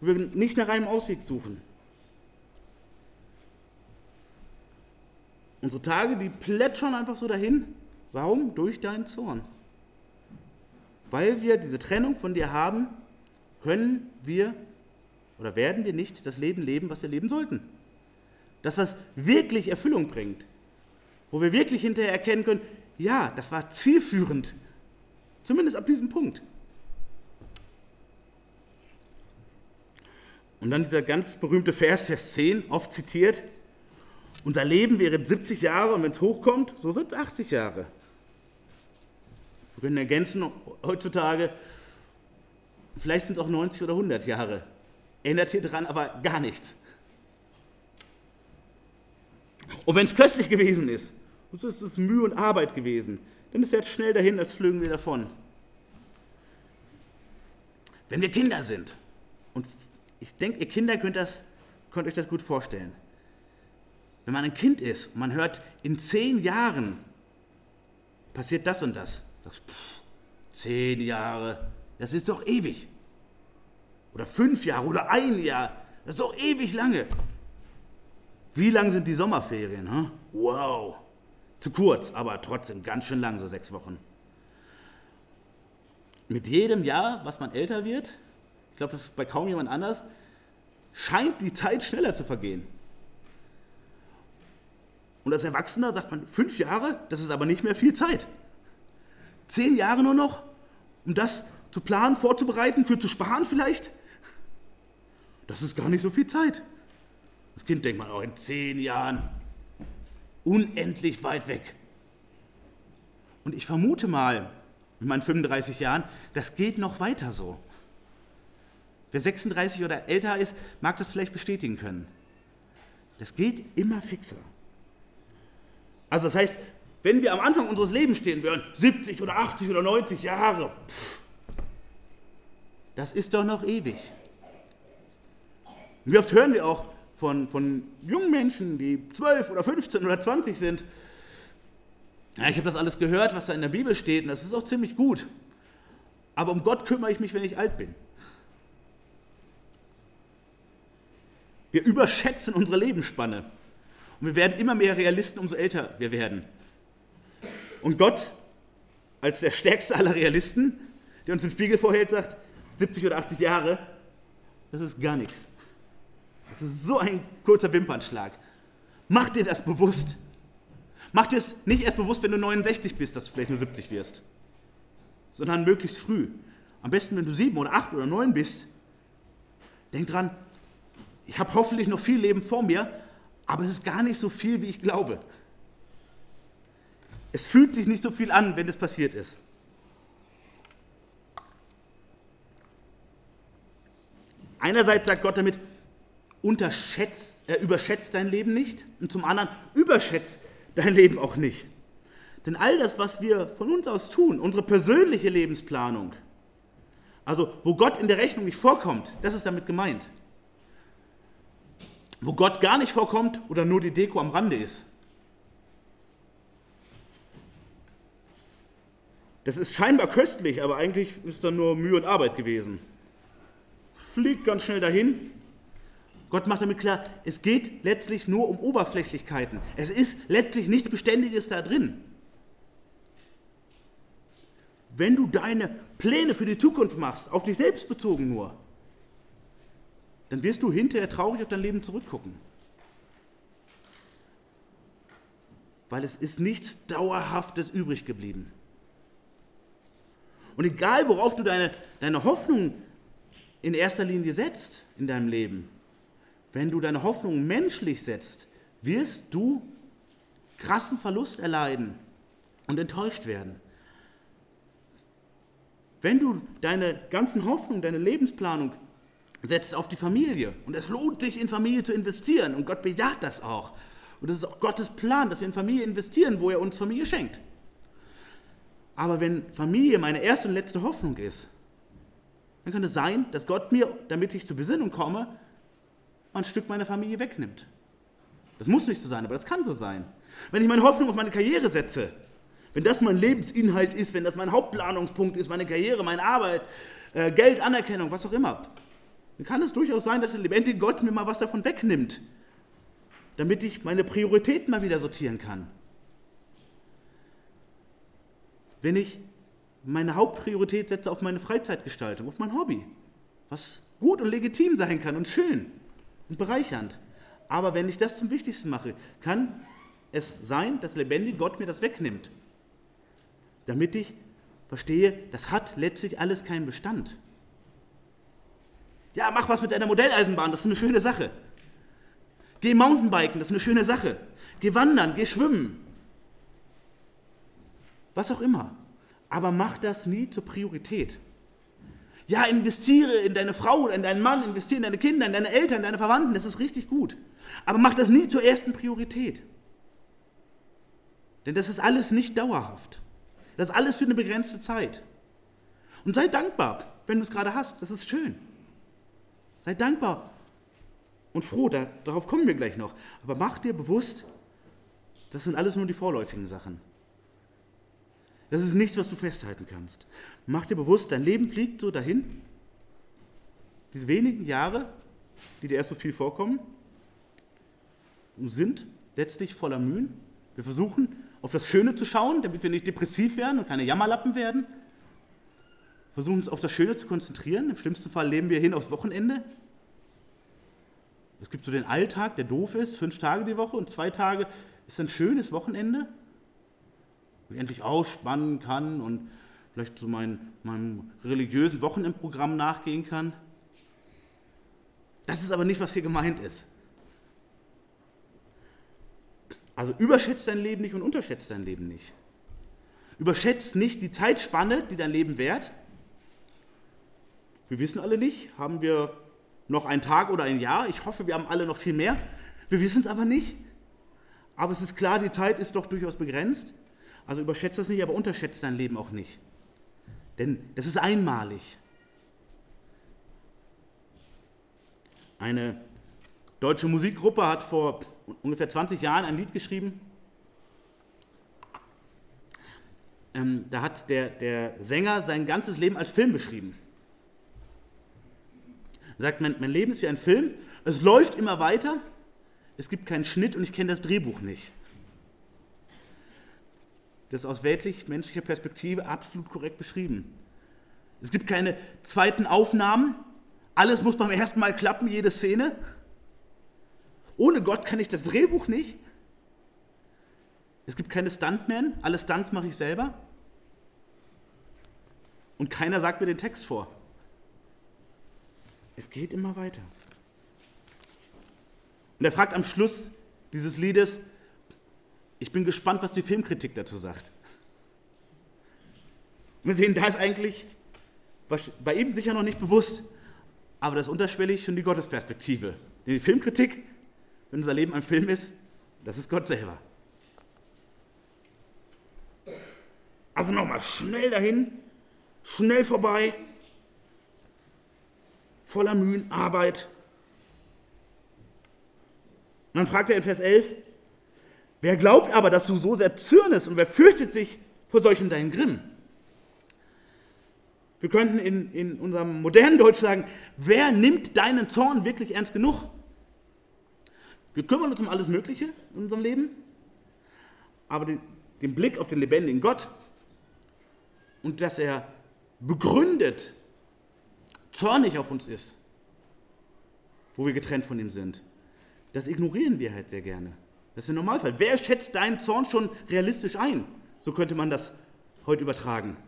Wo wir nicht nach einem Ausweg suchen. Unsere Tage, die plätschern einfach so dahin. Warum? Durch deinen Zorn. Weil wir diese Trennung von dir haben, können wir oder werden wir nicht das Leben leben, was wir leben sollten. Das, was wirklich Erfüllung bringt. Wo wir wirklich hinterher erkennen können, ja, das war zielführend. Zumindest ab diesem Punkt. Und dann dieser ganz berühmte Vers, Vers 10, oft zitiert. Unser Leben wäre 70 Jahre und wenn es hochkommt, so sind es 80 Jahre. Wir können ergänzen, heutzutage, vielleicht sind es auch 90 oder 100 Jahre. Ändert hier dran aber gar nichts. Und wenn es köstlich gewesen ist, so ist es Mühe und Arbeit gewesen, dann ist es schnell dahin, als flögen wir davon. Wenn wir Kinder sind, und ich denke, ihr Kinder könnt, das, könnt euch das gut vorstellen, wenn man ein Kind ist und man hört, in zehn Jahren passiert das und das, sagst, pff, zehn Jahre, das ist doch ewig. Oder fünf Jahre oder ein Jahr, das ist doch ewig lange. Wie lang sind die Sommerferien? Huh? Wow, Zu kurz, aber trotzdem ganz schön lang, so sechs Wochen. Mit jedem Jahr, was man älter wird, ich glaube, das ist bei kaum jemand anders, scheint die Zeit schneller zu vergehen. Und als Erwachsener sagt man, fünf Jahre, das ist aber nicht mehr viel Zeit. Zehn Jahre nur noch, um das zu planen, vorzubereiten, für zu sparen vielleicht. Das ist gar nicht so viel Zeit. Das Kind denkt man auch in zehn Jahren unendlich weit weg. Und ich vermute mal, mit meinen 35 Jahren, das geht noch weiter so. Wer 36 oder älter ist, mag das vielleicht bestätigen können. Das geht immer fixer. Also das heißt, wenn wir am Anfang unseres Lebens stehen würden, 70 oder 80 oder 90 Jahre, pff, das ist doch noch ewig. wie oft hören wir auch von, von jungen Menschen, die 12 oder 15 oder 20 sind, ja, ich habe das alles gehört, was da in der Bibel steht, und das ist auch ziemlich gut. Aber um Gott kümmere ich mich, wenn ich alt bin. Wir überschätzen unsere Lebensspanne. Und wir werden immer mehr Realisten, umso älter wir werden. Und Gott, als der stärkste aller Realisten, der uns den Spiegel vorhält, sagt, 70 oder 80 Jahre, das ist gar nichts. Das ist so ein kurzer Wimpernschlag. Mach dir das bewusst. Mach dir es nicht erst bewusst, wenn du 69 bist, dass du vielleicht nur 70 wirst, sondern möglichst früh. Am besten, wenn du 7 oder 8 oder 9 bist. Denk dran, ich habe hoffentlich noch viel Leben vor mir, aber es ist gar nicht so viel, wie ich glaube. Es fühlt sich nicht so viel an, wenn es passiert ist. Einerseits sagt Gott damit, unterschätzt, er überschätzt dein Leben nicht und zum anderen überschätzt dein Leben auch nicht. Denn all das, was wir von uns aus tun, unsere persönliche Lebensplanung, also wo Gott in der Rechnung nicht vorkommt, das ist damit gemeint. Wo Gott gar nicht vorkommt oder nur die Deko am Rande ist. Das ist scheinbar köstlich, aber eigentlich ist da nur Mühe und Arbeit gewesen. Fliegt ganz schnell dahin, Gott macht damit klar, es geht letztlich nur um Oberflächlichkeiten. Es ist letztlich nichts Beständiges da drin. Wenn du deine Pläne für die Zukunft machst, auf dich selbst bezogen nur, dann wirst du hinterher traurig auf dein Leben zurückgucken. Weil es ist nichts Dauerhaftes übrig geblieben. Und egal, worauf du deine, deine Hoffnung in erster Linie setzt in deinem Leben, wenn du deine Hoffnung menschlich setzt, wirst du krassen Verlust erleiden und enttäuscht werden. Wenn du deine ganzen Hoffnungen, deine Lebensplanung setzt auf die Familie und es lohnt sich in Familie zu investieren und Gott bejaht das auch. Und das ist auch Gottes Plan, dass wir in Familie investieren, wo er uns Familie schenkt. Aber wenn Familie meine erste und letzte Hoffnung ist, dann kann es sein, dass Gott mir, damit ich zur Besinnung komme, ein Stück meiner Familie wegnimmt. Das muss nicht so sein, aber das kann so sein. Wenn ich meine Hoffnung auf meine Karriere setze, wenn das mein Lebensinhalt ist, wenn das mein Hauptplanungspunkt ist, meine Karriere, meine Arbeit, äh, Geld, Anerkennung, was auch immer, dann kann es durchaus sein, dass der lebendige Gott mir mal was davon wegnimmt, damit ich meine Prioritäten mal wieder sortieren kann. Wenn ich meine Hauptpriorität setze auf meine Freizeitgestaltung, auf mein Hobby, was gut und legitim sein kann und schön, und bereichernd. Aber wenn ich das zum Wichtigsten mache, kann es sein, dass lebendig Gott mir das wegnimmt. Damit ich verstehe, das hat letztlich alles keinen Bestand. Ja, mach was mit deiner Modelleisenbahn, das ist eine schöne Sache. Geh Mountainbiken, das ist eine schöne Sache. Geh wandern, geh schwimmen. Was auch immer. Aber mach das nie zur Priorität. Ja, investiere in deine Frau, in deinen Mann, investiere in deine Kinder, in deine Eltern, in deine Verwandten, das ist richtig gut. Aber mach das nie zur ersten Priorität. Denn das ist alles nicht dauerhaft. Das ist alles für eine begrenzte Zeit. Und sei dankbar, wenn du es gerade hast. Das ist schön. Sei dankbar und froh, da, darauf kommen wir gleich noch. Aber mach dir bewusst, das sind alles nur die vorläufigen Sachen. Das ist nichts, was du festhalten kannst. Mach dir bewusst, dein Leben fliegt so dahin. Diese wenigen Jahre, die dir erst so viel vorkommen, sind letztlich voller Mühen. Wir versuchen, auf das Schöne zu schauen, damit wir nicht depressiv werden und keine Jammerlappen werden. Versuchen uns auf das Schöne zu konzentrieren. Im schlimmsten Fall leben wir hin aufs Wochenende. Es gibt so den Alltag, der doof ist, fünf Tage die Woche und zwei Tage ist ein schönes Wochenende, wo ich endlich ausspannen kann und vielleicht so mein, meinem religiösen Wochenendprogramm nachgehen kann. Das ist aber nicht, was hier gemeint ist. Also überschätzt dein Leben nicht und unterschätzt dein Leben nicht. Überschätzt nicht die Zeitspanne, die dein Leben währt. Wir wissen alle nicht, haben wir noch einen Tag oder ein Jahr? Ich hoffe, wir haben alle noch viel mehr. Wir wissen es aber nicht. Aber es ist klar, die Zeit ist doch durchaus begrenzt. Also überschätzt das nicht, aber unterschätzt dein Leben auch nicht. Denn das ist einmalig. Eine deutsche Musikgruppe hat vor ungefähr 20 Jahren ein Lied geschrieben. Ähm, da hat der, der Sänger sein ganzes Leben als Film beschrieben. Er sagt, mein, mein Leben ist wie ein Film, es läuft immer weiter, es gibt keinen Schnitt und ich kenne das Drehbuch nicht. Das ist aus weltlich-menschlicher Perspektive absolut korrekt beschrieben. Es gibt keine zweiten Aufnahmen, alles muss beim ersten Mal klappen, jede Szene. Ohne Gott kann ich das Drehbuch nicht. Es gibt keine Stuntmen, alle Stunts mache ich selber. Und keiner sagt mir den Text vor. Es geht immer weiter. Und er fragt am Schluss dieses Liedes, ich bin gespannt, was die Filmkritik dazu sagt. Wir sehen, da ist eigentlich bei ihm sicher noch nicht bewusst, aber das ist unterschwellig schon die Gottesperspektive. Die Filmkritik, wenn unser Leben ein Film ist, das ist Gott selber. Also nochmal schnell dahin, schnell vorbei, voller Mühen, Arbeit. Und dann fragt er in Vers 11, wer glaubt aber, dass du so sehr zürnest und wer fürchtet sich vor solchem deinen Grimm? Wir könnten in, in unserem modernen Deutsch sagen, wer nimmt deinen Zorn wirklich ernst genug? Wir kümmern uns um alles Mögliche in unserem Leben, aber den, den Blick auf den lebendigen Gott und dass er begründet zornig auf uns ist, wo wir getrennt von ihm sind, das ignorieren wir halt sehr gerne. Das ist der Normalfall. Wer schätzt deinen Zorn schon realistisch ein? So könnte man das heute übertragen.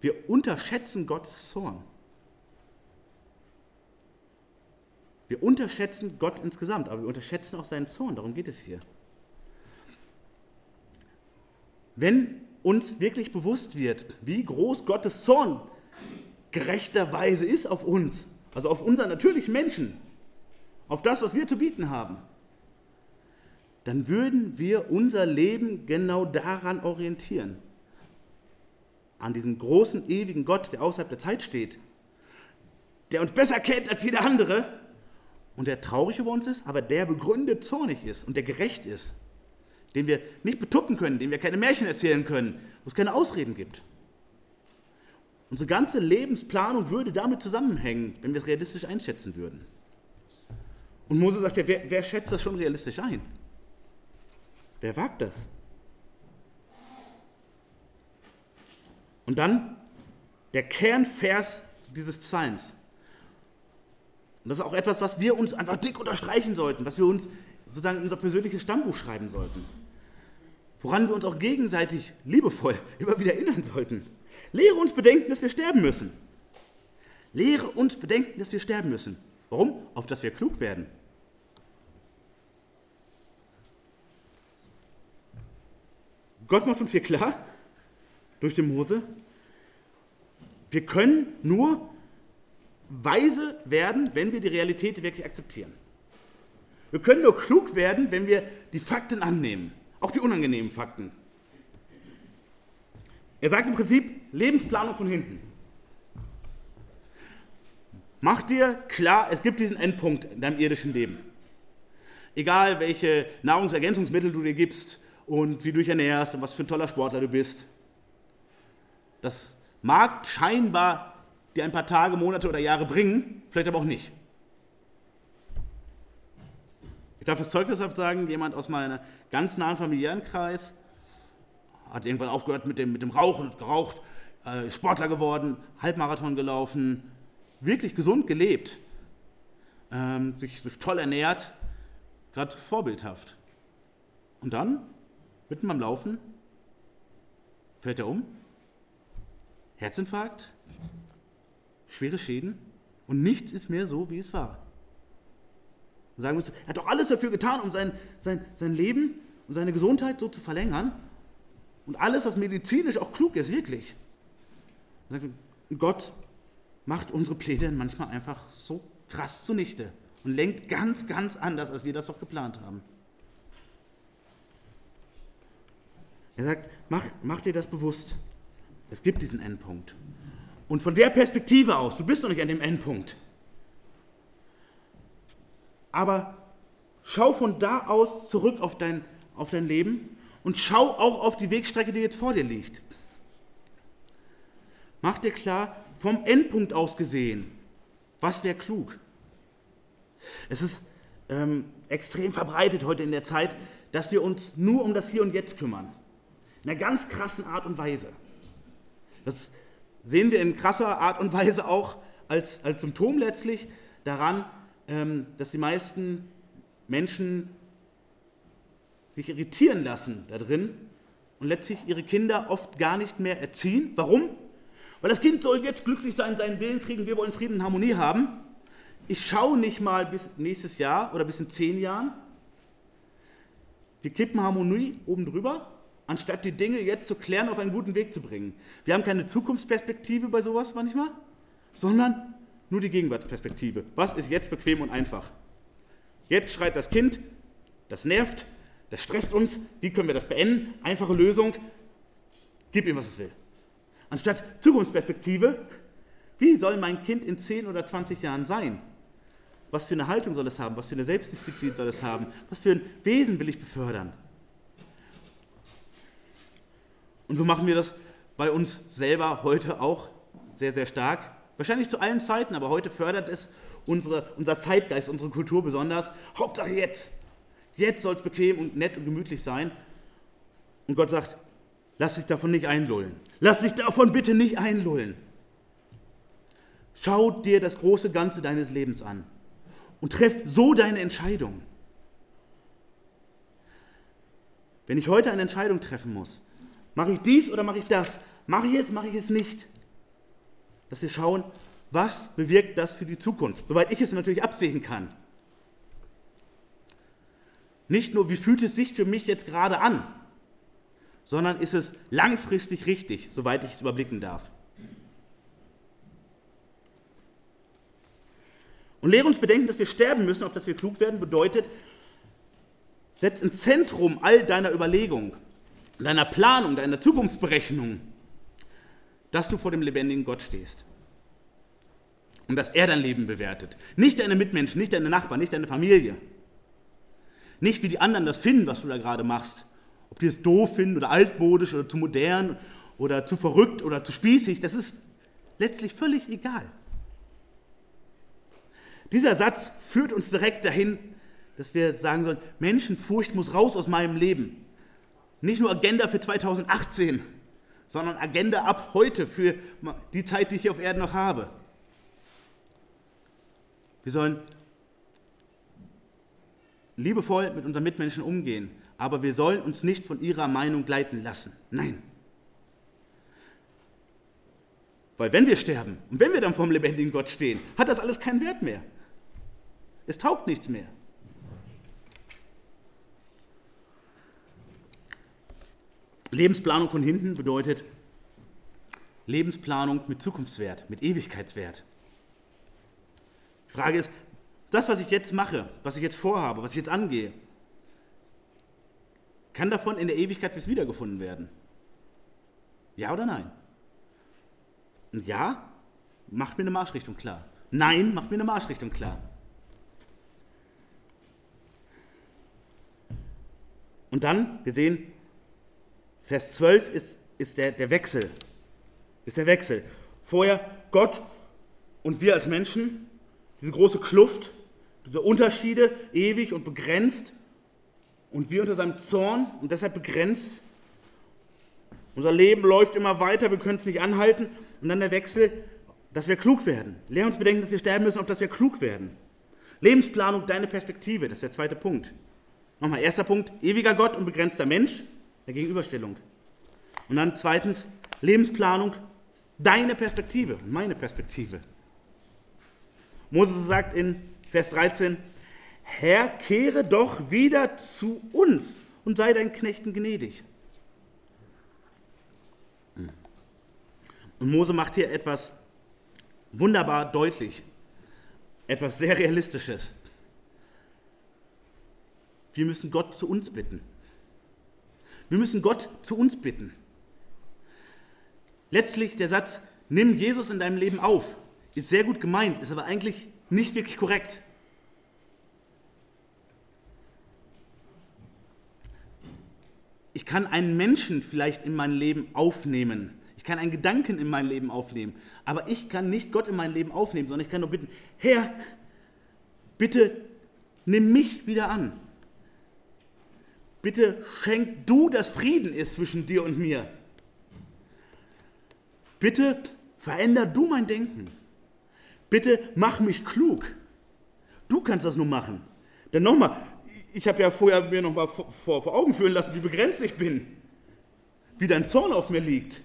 Wir unterschätzen Gottes Zorn. Wir unterschätzen Gott insgesamt, aber wir unterschätzen auch seinen Zorn. Darum geht es hier. Wenn uns wirklich bewusst wird, wie groß Gottes Zorn gerechterweise ist auf uns, also auf unseren natürlichen Menschen, auf das, was wir zu bieten haben, dann würden wir unser Leben genau daran orientieren. An diesem großen, ewigen Gott, der außerhalb der Zeit steht, der uns besser kennt als jeder andere und der traurig über uns ist, aber der begründet zornig ist und der gerecht ist, den wir nicht betuppen können, dem wir keine Märchen erzählen können, wo es keine Ausreden gibt. Unsere ganze Lebensplanung würde damit zusammenhängen, wenn wir es realistisch einschätzen würden. Und Mose sagt ja, wer, wer schätzt das schon realistisch ein? Wer wagt das? Und dann der Kernvers dieses Psalms. Und das ist auch etwas, was wir uns einfach dick unterstreichen sollten, was wir uns sozusagen in unser persönliches Stammbuch schreiben sollten. Woran wir uns auch gegenseitig liebevoll immer wieder erinnern sollten. Lehre uns bedenken, dass wir sterben müssen. Lehre uns bedenken, dass wir sterben müssen. Warum? Auf dass wir klug werden. Gott macht uns hier klar, durch den Mose, wir können nur weise werden, wenn wir die Realität wirklich akzeptieren. Wir können nur klug werden, wenn wir die Fakten annehmen, auch die unangenehmen Fakten. Er sagt im Prinzip Lebensplanung von hinten. Mach dir klar, es gibt diesen Endpunkt in deinem irdischen Leben. Egal, welche Nahrungsergänzungsmittel du dir gibst und wie du dich ernährst und was für ein toller Sportler du bist. Das mag scheinbar dir ein paar Tage, Monate oder Jahre bringen, vielleicht aber auch nicht. Ich darf das Zeugnis sagen, jemand aus meiner ganz nahen familiären Kreis, hat irgendwann aufgehört mit dem, mit dem Rauchen, geraucht, äh, Sportler geworden, Halbmarathon gelaufen, wirklich gesund gelebt, ähm, sich, sich toll ernährt, gerade vorbildhaft. Und dann, mitten beim Laufen, fällt er um, Herzinfarkt, schwere Schäden und nichts ist mehr so, wie es war. Und sagen müsste, er hat doch alles dafür getan, um sein, sein, sein Leben und seine Gesundheit so zu verlängern. Und alles, was medizinisch auch klug ist, wirklich. Und Gott macht unsere Pläne manchmal einfach so krass zunichte und lenkt ganz, ganz anders, als wir das doch geplant haben. Er sagt, mach, mach dir das bewusst. Es gibt diesen Endpunkt. Und von der Perspektive aus, du bist noch nicht an dem Endpunkt. Aber schau von da aus zurück auf dein, auf dein Leben und schau auch auf die Wegstrecke, die jetzt vor dir liegt. Mach dir klar, vom Endpunkt aus gesehen, was wäre klug. Es ist ähm, extrem verbreitet heute in der Zeit, dass wir uns nur um das Hier und Jetzt kümmern. In einer ganz krassen Art und Weise. Das sehen wir in krasser Art und Weise auch als, als Symptom letztlich daran, ähm, dass die meisten Menschen sich irritieren lassen da drin und letztlich ihre Kinder oft gar nicht mehr erziehen. Warum? Weil das Kind soll jetzt glücklich sein, seinen Willen kriegen, wir wollen Frieden und Harmonie haben. Ich schaue nicht mal bis nächstes Jahr oder bis in zehn Jahren. Wir kippen Harmonie oben drüber, anstatt die Dinge jetzt zu klären, auf einen guten Weg zu bringen. Wir haben keine Zukunftsperspektive bei sowas manchmal, sondern nur die Gegenwartsperspektive. Was ist jetzt bequem und einfach? Jetzt schreit das Kind, das nervt, das stresst uns. Wie können wir das beenden? Einfache Lösung, gib ihm, was es will. Anstatt Zukunftsperspektive, wie soll mein Kind in 10 oder 20 Jahren sein? Was für eine Haltung soll es haben? Was für eine Selbstdisziplin soll es haben? Was für ein Wesen will ich befördern? Und so machen wir das bei uns selber heute auch sehr, sehr stark. Wahrscheinlich zu allen Zeiten, aber heute fördert es unsere, unser Zeitgeist, unsere Kultur besonders. Hauptsache jetzt. Jetzt soll es bequem und nett und gemütlich sein. Und Gott sagt, lass dich davon nicht einlullen. Lass dich davon bitte nicht einlullen. Schau dir das große Ganze deines Lebens an und treff so deine Entscheidung. Wenn ich heute eine Entscheidung treffen muss, mache ich dies oder mache ich das? Mache ich es, mache ich es nicht? Dass wir schauen, was bewirkt das für die Zukunft, soweit ich es natürlich absehen kann. Nicht nur, wie fühlt es sich für mich jetzt gerade an, sondern ist es langfristig richtig, soweit ich es überblicken darf. Und lehre uns bedenken, dass wir sterben müssen, auf dass wir klug werden, bedeutet, setz ins Zentrum all deiner Überlegung, deiner Planung, deiner Zukunftsberechnung, dass du vor dem lebendigen Gott stehst. Und dass er dein Leben bewertet. Nicht deine Mitmenschen, nicht deine Nachbarn, nicht deine Familie. Nicht wie die anderen das finden, was du da gerade machst, ob die es doof finden oder altmodisch oder zu modern oder zu verrückt oder zu spießig, das ist letztlich völlig egal. Dieser Satz führt uns direkt dahin, dass wir sagen sollen, Menschenfurcht muss raus aus meinem Leben. Nicht nur Agenda für 2018, sondern Agenda ab heute für die Zeit, die ich hier auf Erden noch habe. Wir sollen liebevoll mit unseren Mitmenschen umgehen, aber wir sollen uns nicht von ihrer Meinung gleiten lassen. Nein. Weil wenn wir sterben und wenn wir dann vor dem lebendigen Gott stehen, hat das alles keinen Wert mehr. Es taugt nichts mehr. Lebensplanung von hinten bedeutet Lebensplanung mit Zukunftswert, mit Ewigkeitswert. Die Frage ist, das, was ich jetzt mache, was ich jetzt vorhabe, was ich jetzt angehe, kann davon in der Ewigkeit bis wiedergefunden werden? Ja oder nein? Und ja, macht mir eine Marschrichtung klar. Nein, macht mir eine Marschrichtung klar. Und dann, wir sehen, Vers 12 ist, ist der, der Wechsel. Ist der Wechsel. Vorher Gott und wir als Menschen, diese große Kluft, diese Unterschiede, ewig und begrenzt. und wir unter seinem Zorn und deshalb begrenzt. Unser Leben läuft immer weiter, wir können es nicht anhalten. Und dann der Wechsel, dass wir klug werden. Lehr uns bedenken, dass wir sterben müssen, auf dass wir klug werden. Lebensplanung, deine Perspektive, das ist der zweite Punkt. Nochmal, erster Punkt, ewiger Gott und begrenzter Mensch, der Gegenüberstellung. Und dann zweitens, Lebensplanung, deine Perspektive und meine Perspektive. Moses sagt in Vers 13, Herr, kehre doch wieder zu uns und sei deinen Knechten gnädig. Und Mose macht hier etwas wunderbar deutlich, etwas sehr Realistisches. Wir müssen Gott zu uns bitten. Wir müssen Gott zu uns bitten. Letztlich der Satz, nimm Jesus in deinem Leben auf, ist sehr gut gemeint, ist aber eigentlich nicht wirklich korrekt. Ich kann einen Menschen vielleicht in mein Leben aufnehmen. Ich kann einen Gedanken in mein Leben aufnehmen. Aber ich kann nicht Gott in mein Leben aufnehmen, sondern ich kann nur bitten, Herr, bitte nimm mich wieder an. Bitte schenk du, dass Frieden ist zwischen dir und mir. Bitte veränder du mein Denken. Bitte mach mich klug. Du kannst das nur machen. Denn nochmal, ich habe ja vorher mir nochmal vor, vor, Augen führen lassen, wie begrenzt ich bin. Wie dein Zorn auf mir liegt.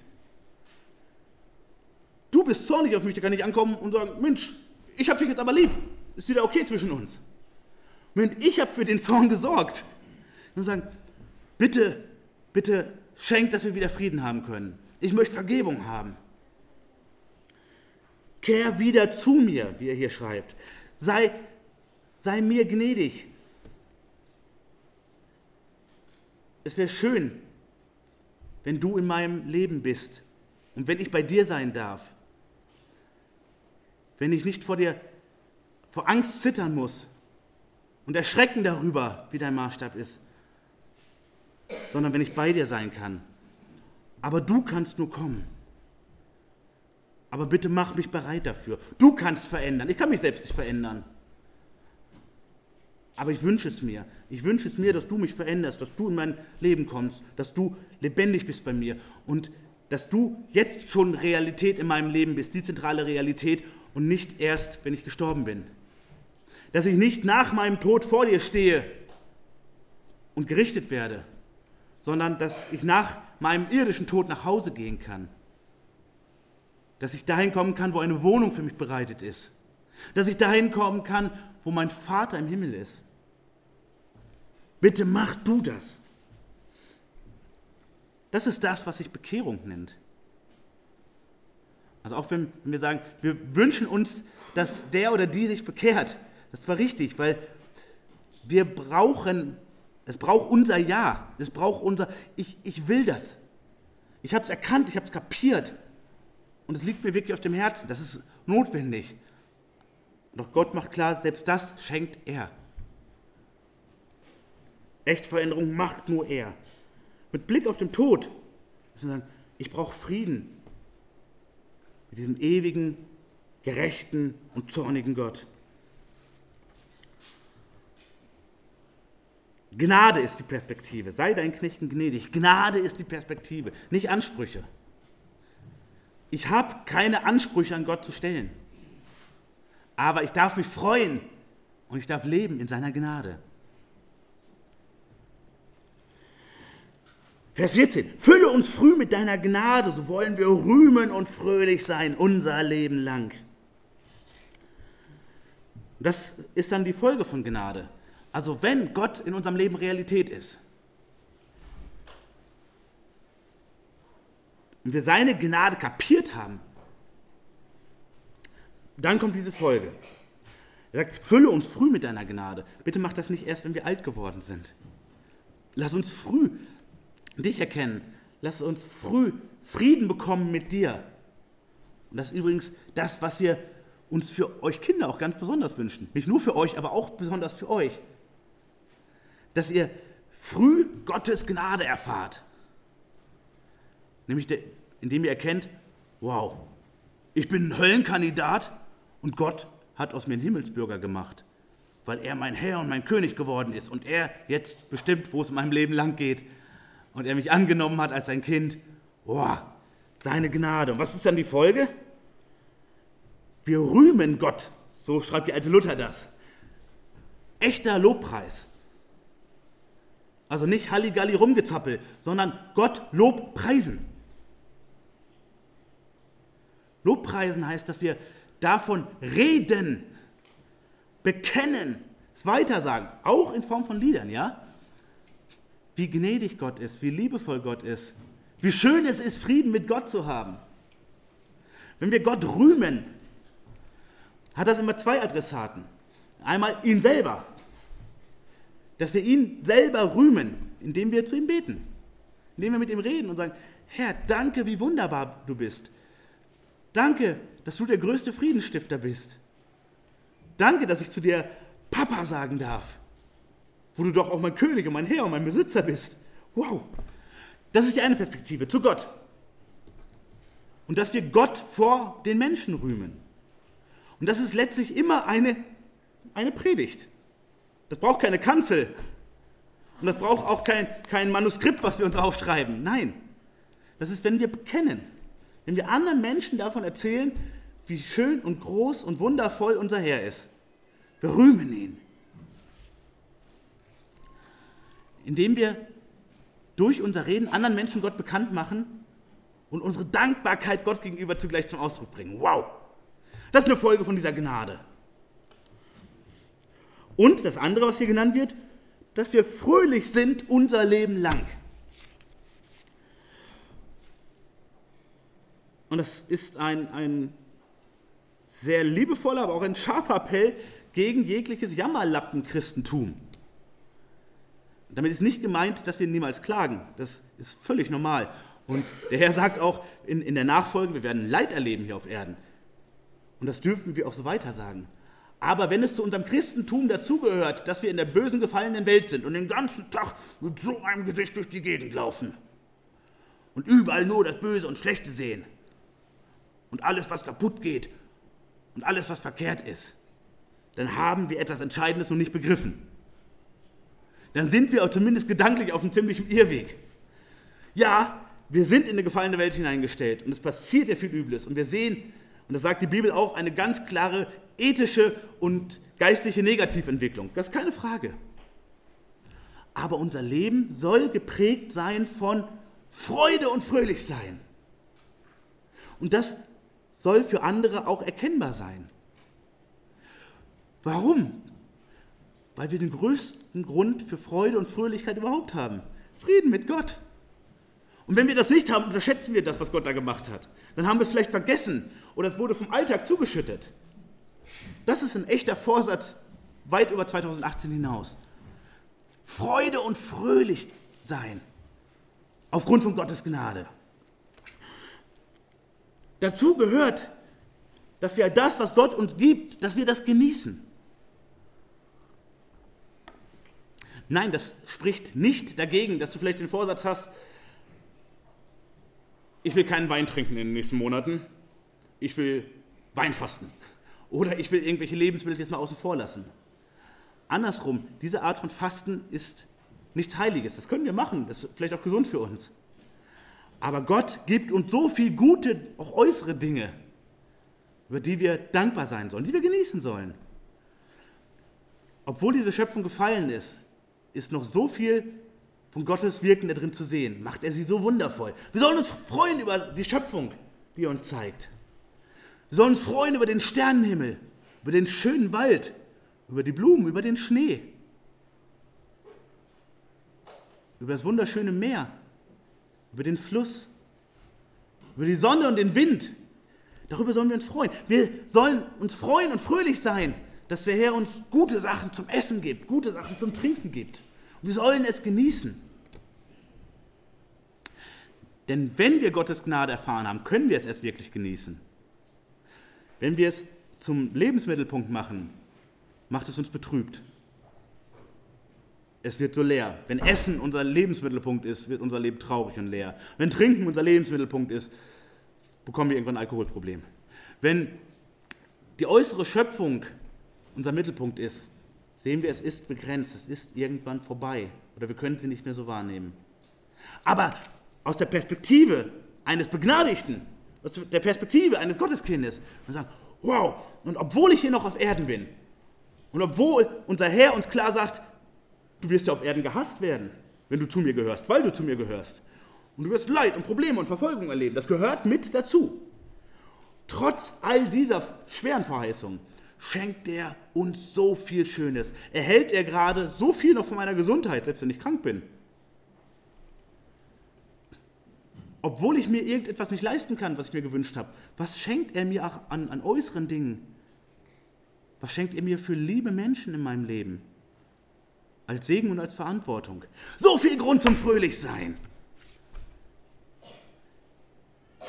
Du bist zornig auf mich, da kann ich ankommen und sagen, Mensch, ich habe dich jetzt aber lieb. Ist wieder okay zwischen uns. Moment, ich habe für den Zorn gesorgt. Und sagen, bitte, bitte schenk, dass wir wieder Frieden haben können. Ich möchte Vergebung haben. Kehr wieder zu mir, wie er hier schreibt. Sei, sei mir gnädig. Es wäre schön, wenn du in meinem Leben bist und wenn ich bei dir sein darf. Wenn ich nicht vor dir, vor Angst zittern muss und erschrecken darüber, wie dein Maßstab ist, sondern wenn ich bei dir sein kann. Aber du kannst nur kommen. Aber bitte mach mich bereit dafür. Du kannst verändern. Ich kann mich selbst nicht verändern. Aber ich wünsche es mir. Ich wünsche es mir, dass du mich veränderst, dass du in mein Leben kommst, dass du lebendig bist bei mir und dass du jetzt schon Realität in meinem Leben bist, die zentrale Realität und nicht erst, wenn ich gestorben bin. Dass ich nicht nach meinem Tod vor dir stehe und gerichtet werde, sondern dass ich nach meinem irdischen Tod nach Hause gehen kann dass ich dahin kommen kann, wo eine Wohnung für mich bereitet ist. Dass ich dahin kommen kann, wo mein Vater im Himmel ist. Bitte mach du das. Das ist das, was sich Bekehrung nennt. Also auch wenn wir sagen, wir wünschen uns, dass der oder die sich bekehrt. Das war richtig, weil wir brauchen, es braucht unser Ja, es braucht unser, ich, ich will das. Ich habe es erkannt, ich habe es kapiert. Und es liegt mir wirklich auf dem Herzen. Das ist notwendig. Doch Gott macht klar, selbst das schenkt er. Echtveränderung macht nur er. Mit Blick auf den Tod müssen wir sagen, ich brauche Frieden mit diesem ewigen, gerechten und zornigen Gott. Gnade ist die Perspektive. Sei deinen Knechten gnädig. Gnade ist die Perspektive, nicht Ansprüche. Ich habe keine Ansprüche an Gott zu stellen. Aber ich darf mich freuen und ich darf leben in seiner Gnade. Vers 14. Fülle uns früh mit deiner Gnade, so wollen wir rühmen und fröhlich sein unser Leben lang. Das ist dann die Folge von Gnade. Also wenn Gott in unserem Leben Realität ist, und wir seine Gnade kapiert haben, dann kommt diese Folge. Er sagt, fülle uns früh mit deiner Gnade. Bitte mach das nicht erst, wenn wir alt geworden sind. Lass uns früh dich erkennen. Lass uns früh Frieden bekommen mit dir. Und das ist übrigens das, was wir uns für euch Kinder auch ganz besonders wünschen. Nicht nur für euch, aber auch besonders für euch. Dass ihr früh Gottes Gnade erfahrt. Nämlich indem ihr erkennt, wow, ich bin ein Höllenkandidat und Gott hat aus mir einen Himmelsbürger gemacht. weil er mein Herr und mein König geworden ist und er jetzt bestimmt, wo es in meinem Leben lang geht und er mich angenommen hat als sein Kind. Boah, seine Gnade. Und was ist dann die Folge? Wir rühmen Gott, so schreibt die alte Luther das. Echter Lobpreis. Also nicht Halligalli rumgezappel, sondern Gott Lob preisen. Lobpreisen heißt, dass wir davon reden, bekennen, es weitersagen, auch in Form von Liedern, ja? Wie gnädig Gott ist, wie liebevoll Gott ist, wie schön es ist, Frieden mit Gott zu haben. Wenn wir Gott rühmen, hat das immer zwei Adressaten. Einmal ihn selber, dass wir ihn selber rühmen, indem wir zu ihm beten, indem wir mit ihm reden und sagen, Herr, danke, wie wunderbar du bist. Danke, dass du der größte Friedensstifter bist. Danke, dass ich zu dir Papa sagen darf, wo du doch auch mein König und mein Herr und mein Besitzer bist. Wow, das ist die eine Perspektive, zu Gott. Und dass wir Gott vor den Menschen rühmen. Und das ist letztlich immer eine, eine Predigt. Das braucht keine Kanzel. Und das braucht auch kein, kein Manuskript, was wir uns aufschreiben. Nein, das ist, wenn wir bekennen. Wenn wir anderen Menschen davon erzählen, wie schön und groß und wundervoll unser Herr ist. Wir rühmen ihn. Indem wir durch unser Reden anderen Menschen Gott bekannt machen und unsere Dankbarkeit Gott gegenüber zugleich zum Ausdruck bringen. Wow! Das ist eine Folge von dieser Gnade. Und das andere, was hier genannt wird, dass wir fröhlich sind unser Leben lang. Und das ist ein, ein sehr liebevoller, aber auch ein scharfer Appell gegen jegliches Jammerlappen-Christentum. Damit ist nicht gemeint, dass wir niemals klagen. Das ist völlig normal. Und der Herr sagt auch in, in der Nachfolge, wir werden Leid erleben hier auf Erden. Und das dürfen wir auch so weiter sagen. Aber wenn es zu unserem Christentum dazugehört, dass wir in der bösen, gefallenen Welt sind und den ganzen Tag mit so einem Gesicht durch die Gegend laufen und überall nur das Böse und Schlechte sehen und alles, was kaputt geht und alles, was verkehrt ist, dann haben wir etwas Entscheidendes noch nicht begriffen. Dann sind wir auch zumindest gedanklich auf einem ziemlichen Irrweg. Ja, wir sind in eine gefallene Welt hineingestellt und es passiert ja viel Übles und wir sehen, und das sagt die Bibel auch, eine ganz klare ethische und geistliche Negativentwicklung. Das ist keine Frage. Aber unser Leben soll geprägt sein von Freude und Fröhlichsein. Und das soll für andere auch erkennbar sein. Warum? Weil wir den größten Grund für Freude und Fröhlichkeit überhaupt haben. Frieden mit Gott. Und wenn wir das nicht haben, unterschätzen wir das, was Gott da gemacht hat. Dann haben wir es vielleicht vergessen oder es wurde vom Alltag zugeschüttet. Das ist ein echter Vorsatz weit über 2018 hinaus. Freude und fröhlich sein. Aufgrund von Gottes Gnade. Dazu gehört, dass wir das, was Gott uns gibt, dass wir das genießen. Nein, das spricht nicht dagegen, dass du vielleicht den Vorsatz hast, ich will keinen Wein trinken in den nächsten Monaten, ich will Wein fasten oder ich will irgendwelche Lebensmittel jetzt mal außen vor lassen. Andersrum, diese Art von Fasten ist nichts Heiliges, das können wir machen, das ist vielleicht auch gesund für uns. Aber Gott gibt uns so viel gute, auch äußere Dinge, über die wir dankbar sein sollen, die wir genießen sollen. Obwohl diese Schöpfung gefallen ist, ist noch so viel von Gottes Wirken da drin zu sehen. Macht er sie so wundervoll. Wir sollen uns freuen über die Schöpfung, die er uns zeigt. Wir sollen uns freuen über den Sternenhimmel, über den schönen Wald, über die Blumen, über den Schnee, über das wunderschöne Meer, über den Fluss, über die Sonne und den Wind. Darüber sollen wir uns freuen. Wir sollen uns freuen und fröhlich sein, dass der Herr uns gute Sachen zum Essen gibt, gute Sachen zum Trinken gibt. Und wir sollen es genießen. Denn wenn wir Gottes Gnade erfahren haben, können wir es erst wirklich genießen. Wenn wir es zum Lebensmittelpunkt machen, macht es uns betrübt. Es wird so leer. Wenn Essen unser Lebensmittelpunkt ist, wird unser Leben traurig und leer. Wenn Trinken unser Lebensmittelpunkt ist, bekommen wir irgendwann ein Alkoholproblem. Wenn die äußere Schöpfung unser Mittelpunkt ist, sehen wir, es ist begrenzt, es ist irgendwann vorbei oder wir können sie nicht mehr so wahrnehmen. Aber aus der Perspektive eines Begnadigten, aus der Perspektive eines Gotteskindes, wir sagen, wow, und obwohl ich hier noch auf Erden bin und obwohl unser Herr uns klar sagt, du wirst ja auf Erden gehasst werden, wenn du zu mir gehörst, weil du zu mir gehörst. Und du wirst Leid und Probleme und Verfolgung erleben. Das gehört mit dazu. Trotz all dieser schweren Verheißungen schenkt er uns so viel Schönes. Erhält er gerade so viel noch von meiner Gesundheit, selbst wenn ich krank bin. Obwohl ich mir irgendetwas nicht leisten kann, was ich mir gewünscht habe, was schenkt er mir auch an, an äußeren Dingen? Was schenkt er mir für liebe Menschen in meinem Leben? Als Segen und als Verantwortung. So viel Grund zum Fröhlichsein.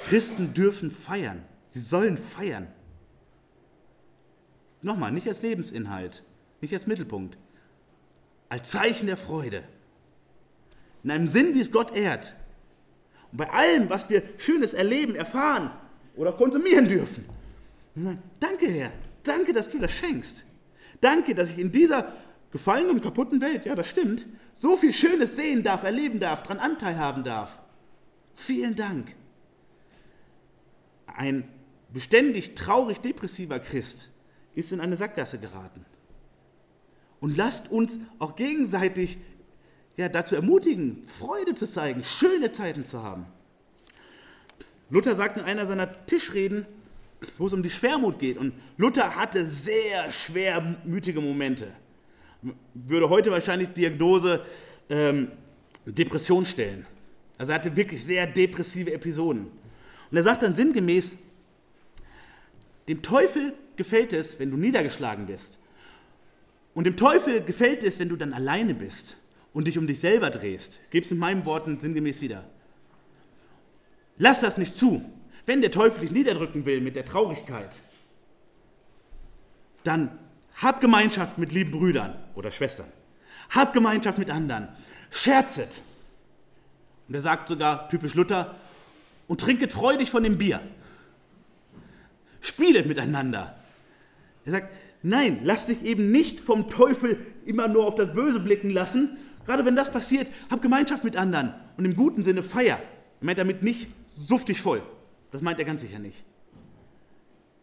Christen dürfen feiern. Sie sollen feiern. Nochmal, nicht als Lebensinhalt, nicht als Mittelpunkt, als Zeichen der Freude. In einem Sinn, wie es Gott ehrt. Bei allem, was wir Schönes erleben, erfahren oder konsumieren dürfen. Danke, Herr. Danke, dass du das schenkst. Danke, dass ich in dieser gefallenen und kaputten Welt, ja, das stimmt, so viel Schönes sehen darf, erleben darf, daran Anteil haben darf. Vielen Dank. Ein beständig traurig depressiver Christ ist in eine Sackgasse geraten. Und lasst uns auch gegenseitig ja, dazu ermutigen, Freude zu zeigen, schöne Zeiten zu haben. Luther sagt in einer seiner Tischreden, wo es um die Schwermut geht, und Luther hatte sehr schwermütige Momente. Würde heute wahrscheinlich Diagnose ähm, Depression stellen. Also er hatte wirklich sehr depressive Episoden. Und er sagt dann sinngemäß, dem Teufel gefällt es, wenn du niedergeschlagen bist. Und dem Teufel gefällt es, wenn du dann alleine bist und dich um dich selber drehst. Gib es in meinen Worten sinngemäß wieder. Lass das nicht zu. Wenn der Teufel dich niederdrücken will mit der Traurigkeit, dann hab Gemeinschaft mit lieben Brüdern oder Schwestern. Hab Gemeinschaft mit anderen. Scherzet. Und er sagt sogar, typisch Luther, und trinket freudig von dem Bier. Spielet miteinander. Er sagt, nein, lass dich eben nicht vom Teufel immer nur auf das Böse blicken lassen. Gerade wenn das passiert, hab Gemeinschaft mit anderen und im guten Sinne feier. Er meint damit nicht suftig voll. Das meint er ganz sicher nicht.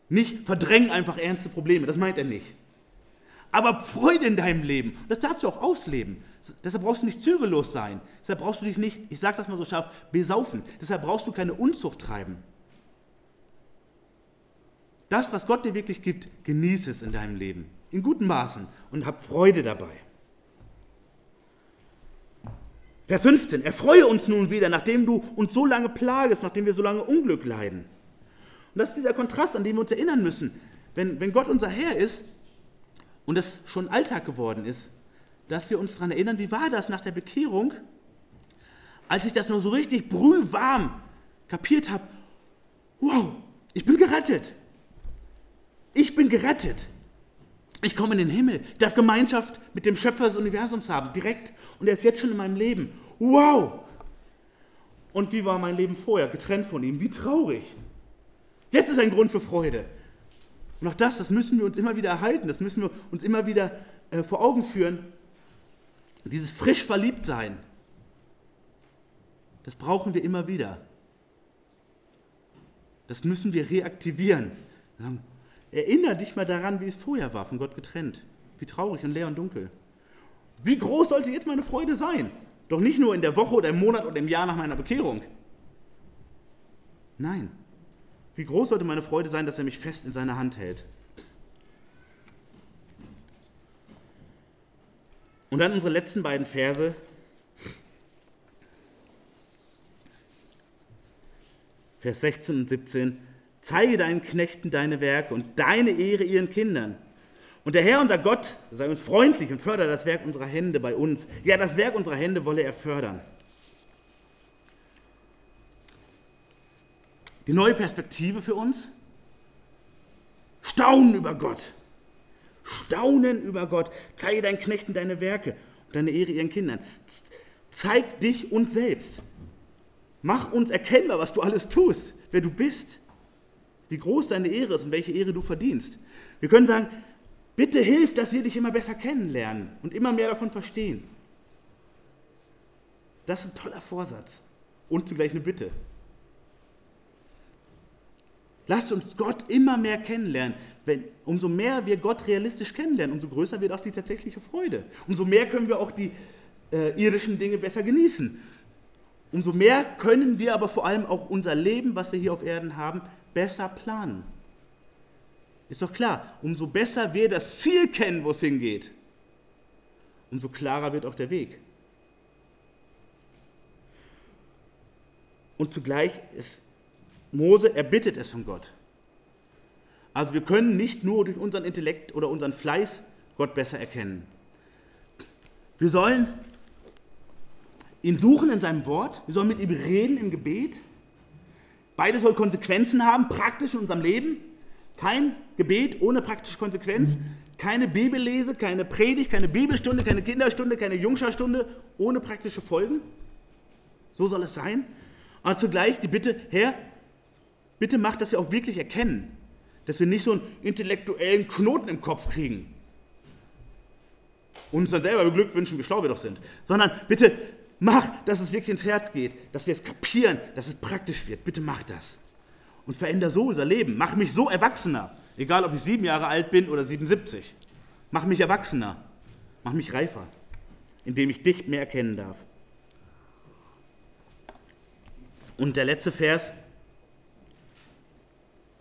Nicht verdräng einfach ernste Probleme, das meint er nicht. Aber Freude in deinem Leben, das darfst du auch ausleben. Deshalb brauchst du nicht zügellos sein. Deshalb brauchst du dich nicht, ich sage das mal so scharf, besaufen. Deshalb brauchst du keine Unzucht treiben. Das, was Gott dir wirklich gibt, genieße es in deinem Leben. In guten Maßen und hab Freude dabei. Vers 15. Erfreue uns nun wieder, nachdem du uns so lange plagest, nachdem wir so lange Unglück leiden. Und das ist dieser Kontrast, an den wir uns erinnern müssen. Wenn, wenn Gott unser Herr ist und es schon Alltag geworden ist, dass wir uns daran erinnern, wie war das nach der Bekehrung, als ich das nur so richtig brühwarm kapiert habe. Wow, ich bin gerettet. Ich bin gerettet. Ich komme in den Himmel. Ich darf Gemeinschaft mit dem Schöpfer des Universums haben, direkt. Und er ist jetzt schon in meinem Leben. Wow! Und wie war mein Leben vorher? Getrennt von ihm. Wie traurig. Jetzt ist ein Grund für Freude. Und auch das, das müssen wir uns immer wieder erhalten. Das müssen wir uns immer wieder äh, vor Augen führen. Dieses frisch verliebt sein. Das brauchen wir immer wieder. Das müssen wir reaktivieren. Erinner dich mal daran, wie es vorher war, von Gott getrennt. Wie traurig und leer und dunkel. Wie groß sollte jetzt meine Freude sein? Doch nicht nur in der Woche oder im Monat oder im Jahr nach meiner Bekehrung. Nein. Wie groß sollte meine Freude sein, dass er mich fest in seiner Hand hält? Und dann unsere letzten beiden Verse. Vers 16 und 17. Zeige deinen Knechten deine Werke und deine Ehre ihren Kindern. Und der Herr, unser Gott, sei uns freundlich und fördere das Werk unserer Hände bei uns. Ja, das Werk unserer Hände wolle er fördern. Die neue Perspektive für uns? Staunen über Gott. Staunen über Gott. Zeige deinen Knechten deine Werke und deine Ehre ihren Kindern. Zeig dich uns selbst. Mach uns erkennbar, was du alles tust, wer du bist wie groß deine Ehre ist und welche Ehre du verdienst. Wir können sagen, Bitte hilf, dass wir dich immer besser kennenlernen und immer mehr davon verstehen. Das ist ein toller Vorsatz und zugleich eine Bitte. Lasst uns Gott immer mehr kennenlernen. Wenn, umso mehr wir Gott realistisch kennenlernen, umso größer wird auch die tatsächliche Freude. Umso mehr können wir auch die äh, irdischen Dinge besser genießen. Umso mehr können wir aber vor allem auch unser Leben, was wir hier auf Erden haben, besser planen. Ist doch klar, umso besser wir das Ziel kennen, wo es hingeht, umso klarer wird auch der Weg. Und zugleich ist Mose, er bittet es von Gott. Also wir können nicht nur durch unseren Intellekt oder unseren Fleiß Gott besser erkennen. Wir sollen ihn suchen in seinem Wort, wir sollen mit ihm reden im Gebet. Beides soll Konsequenzen haben, praktisch in unserem Leben. Kein Gebet ohne praktische Konsequenz, keine Bibellese, keine Predigt, keine Bibelstunde, keine Kinderstunde, keine Jungscharstunde ohne praktische Folgen. So soll es sein. Aber zugleich die Bitte, Herr, bitte mach, dass wir auch wirklich erkennen, dass wir nicht so einen intellektuellen Knoten im Kopf kriegen und uns dann selber beglückwünschen, wie schlau wir doch sind, sondern bitte mach, dass es wirklich ins Herz geht, dass wir es kapieren, dass es praktisch wird. Bitte mach das. Und veränder so unser Leben. Mach mich so erwachsener, egal ob ich sieben Jahre alt bin oder 77. Mach mich erwachsener. Mach mich reifer, indem ich dich mehr erkennen darf. Und der letzte Vers,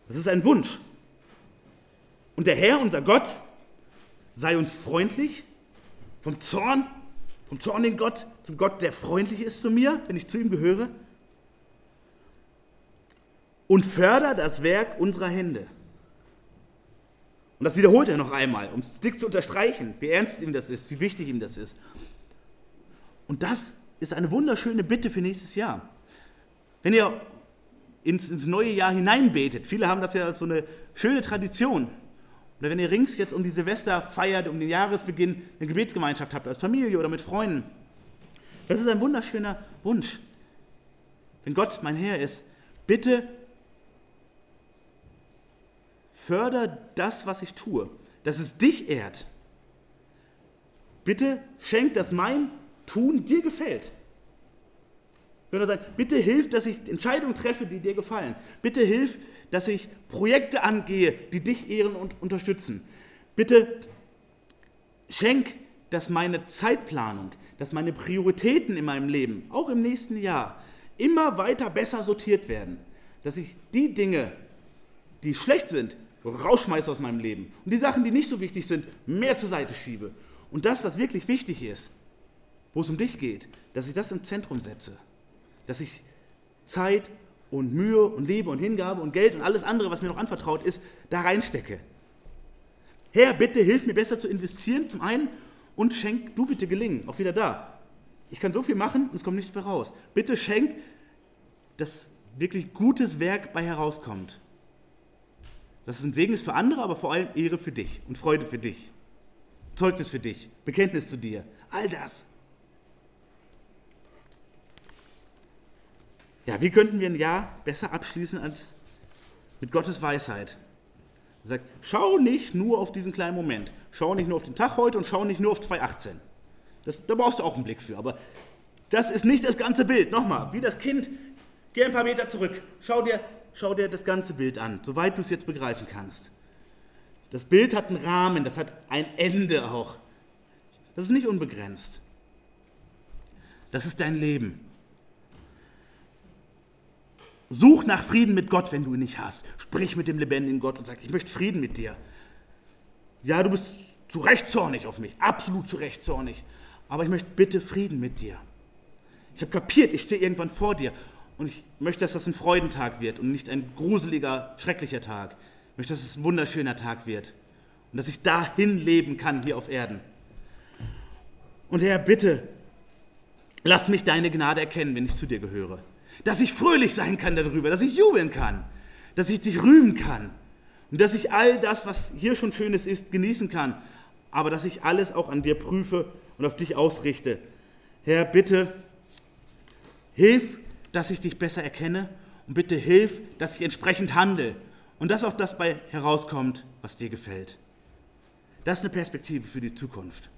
das ist ein Wunsch. Und der Herr, unser Gott, sei uns freundlich vom Zorn, vom zornigen Gott zum Gott, der freundlich ist zu mir, wenn ich zu ihm gehöre. Und förder das Werk unserer Hände. Und das wiederholt er noch einmal, um es dick zu unterstreichen, wie ernst ihm das ist, wie wichtig ihm das ist. Und das ist eine wunderschöne Bitte für nächstes Jahr. Wenn ihr ins, ins neue Jahr hineinbetet, viele haben das ja als so eine schöne Tradition. Oder wenn ihr rings jetzt um die Silvester feiert, um den Jahresbeginn eine Gebetsgemeinschaft habt, als Familie oder mit Freunden. Das ist ein wunderschöner Wunsch. Wenn Gott mein Herr ist, bitte förder das, was ich tue, dass es dich ehrt. Bitte schenk, dass mein Tun dir gefällt. Wenn er sagt, bitte hilf, dass ich Entscheidungen treffe, die dir gefallen. Bitte hilf, dass ich Projekte angehe, die dich ehren und unterstützen. Bitte schenk, dass meine Zeitplanung, dass meine Prioritäten in meinem Leben, auch im nächsten Jahr, immer weiter besser sortiert werden. Dass ich die Dinge, die schlecht sind, rausschmeiße aus meinem Leben. Und die Sachen, die nicht so wichtig sind, mehr zur Seite schiebe. Und das, was wirklich wichtig ist, wo es um dich geht, dass ich das im Zentrum setze dass ich Zeit und Mühe und Liebe und Hingabe und Geld und alles andere, was mir noch anvertraut ist, da reinstecke. Herr, bitte hilf mir besser zu investieren, zum einen, und schenk du bitte gelingen, auch wieder da. Ich kann so viel machen und es kommt nichts mehr raus. Bitte schenk, dass wirklich gutes Werk bei herauskommt. Das ist ein Segen ist für andere, aber vor allem Ehre für dich und Freude für dich. Zeugnis für dich, Bekenntnis zu dir. All das. Ja, wie könnten wir ein Jahr besser abschließen als mit Gottes Weisheit? Er sagt, schau nicht nur auf diesen kleinen Moment. Schau nicht nur auf den Tag heute und schau nicht nur auf 2018. Das, da brauchst du auch einen Blick für. Aber das ist nicht das ganze Bild. Nochmal, wie das Kind, geh ein paar Meter zurück. Schau dir, schau dir das ganze Bild an, soweit du es jetzt begreifen kannst. Das Bild hat einen Rahmen, das hat ein Ende auch. Das ist nicht unbegrenzt. Das ist dein Leben. Such nach Frieden mit Gott, wenn du ihn nicht hast. Sprich mit dem lebendigen Gott und sag, ich möchte Frieden mit dir. Ja, du bist zu Recht zornig auf mich, absolut zu Recht zornig. Aber ich möchte bitte Frieden mit dir. Ich habe kapiert, ich stehe irgendwann vor dir und ich möchte, dass das ein Freudentag wird und nicht ein gruseliger, schrecklicher Tag. Ich möchte, dass es ein wunderschöner Tag wird und dass ich dahin leben kann hier auf Erden. Und Herr, bitte, lass mich deine Gnade erkennen, wenn ich zu dir gehöre dass ich fröhlich sein kann darüber, dass ich jubeln kann, dass ich dich rühmen kann und dass ich all das, was hier schon Schönes ist, genießen kann, aber dass ich alles auch an dir prüfe und auf dich ausrichte. Herr, bitte hilf, dass ich dich besser erkenne und bitte hilf, dass ich entsprechend handle und dass auch das bei herauskommt, was dir gefällt. Das ist eine Perspektive für die Zukunft.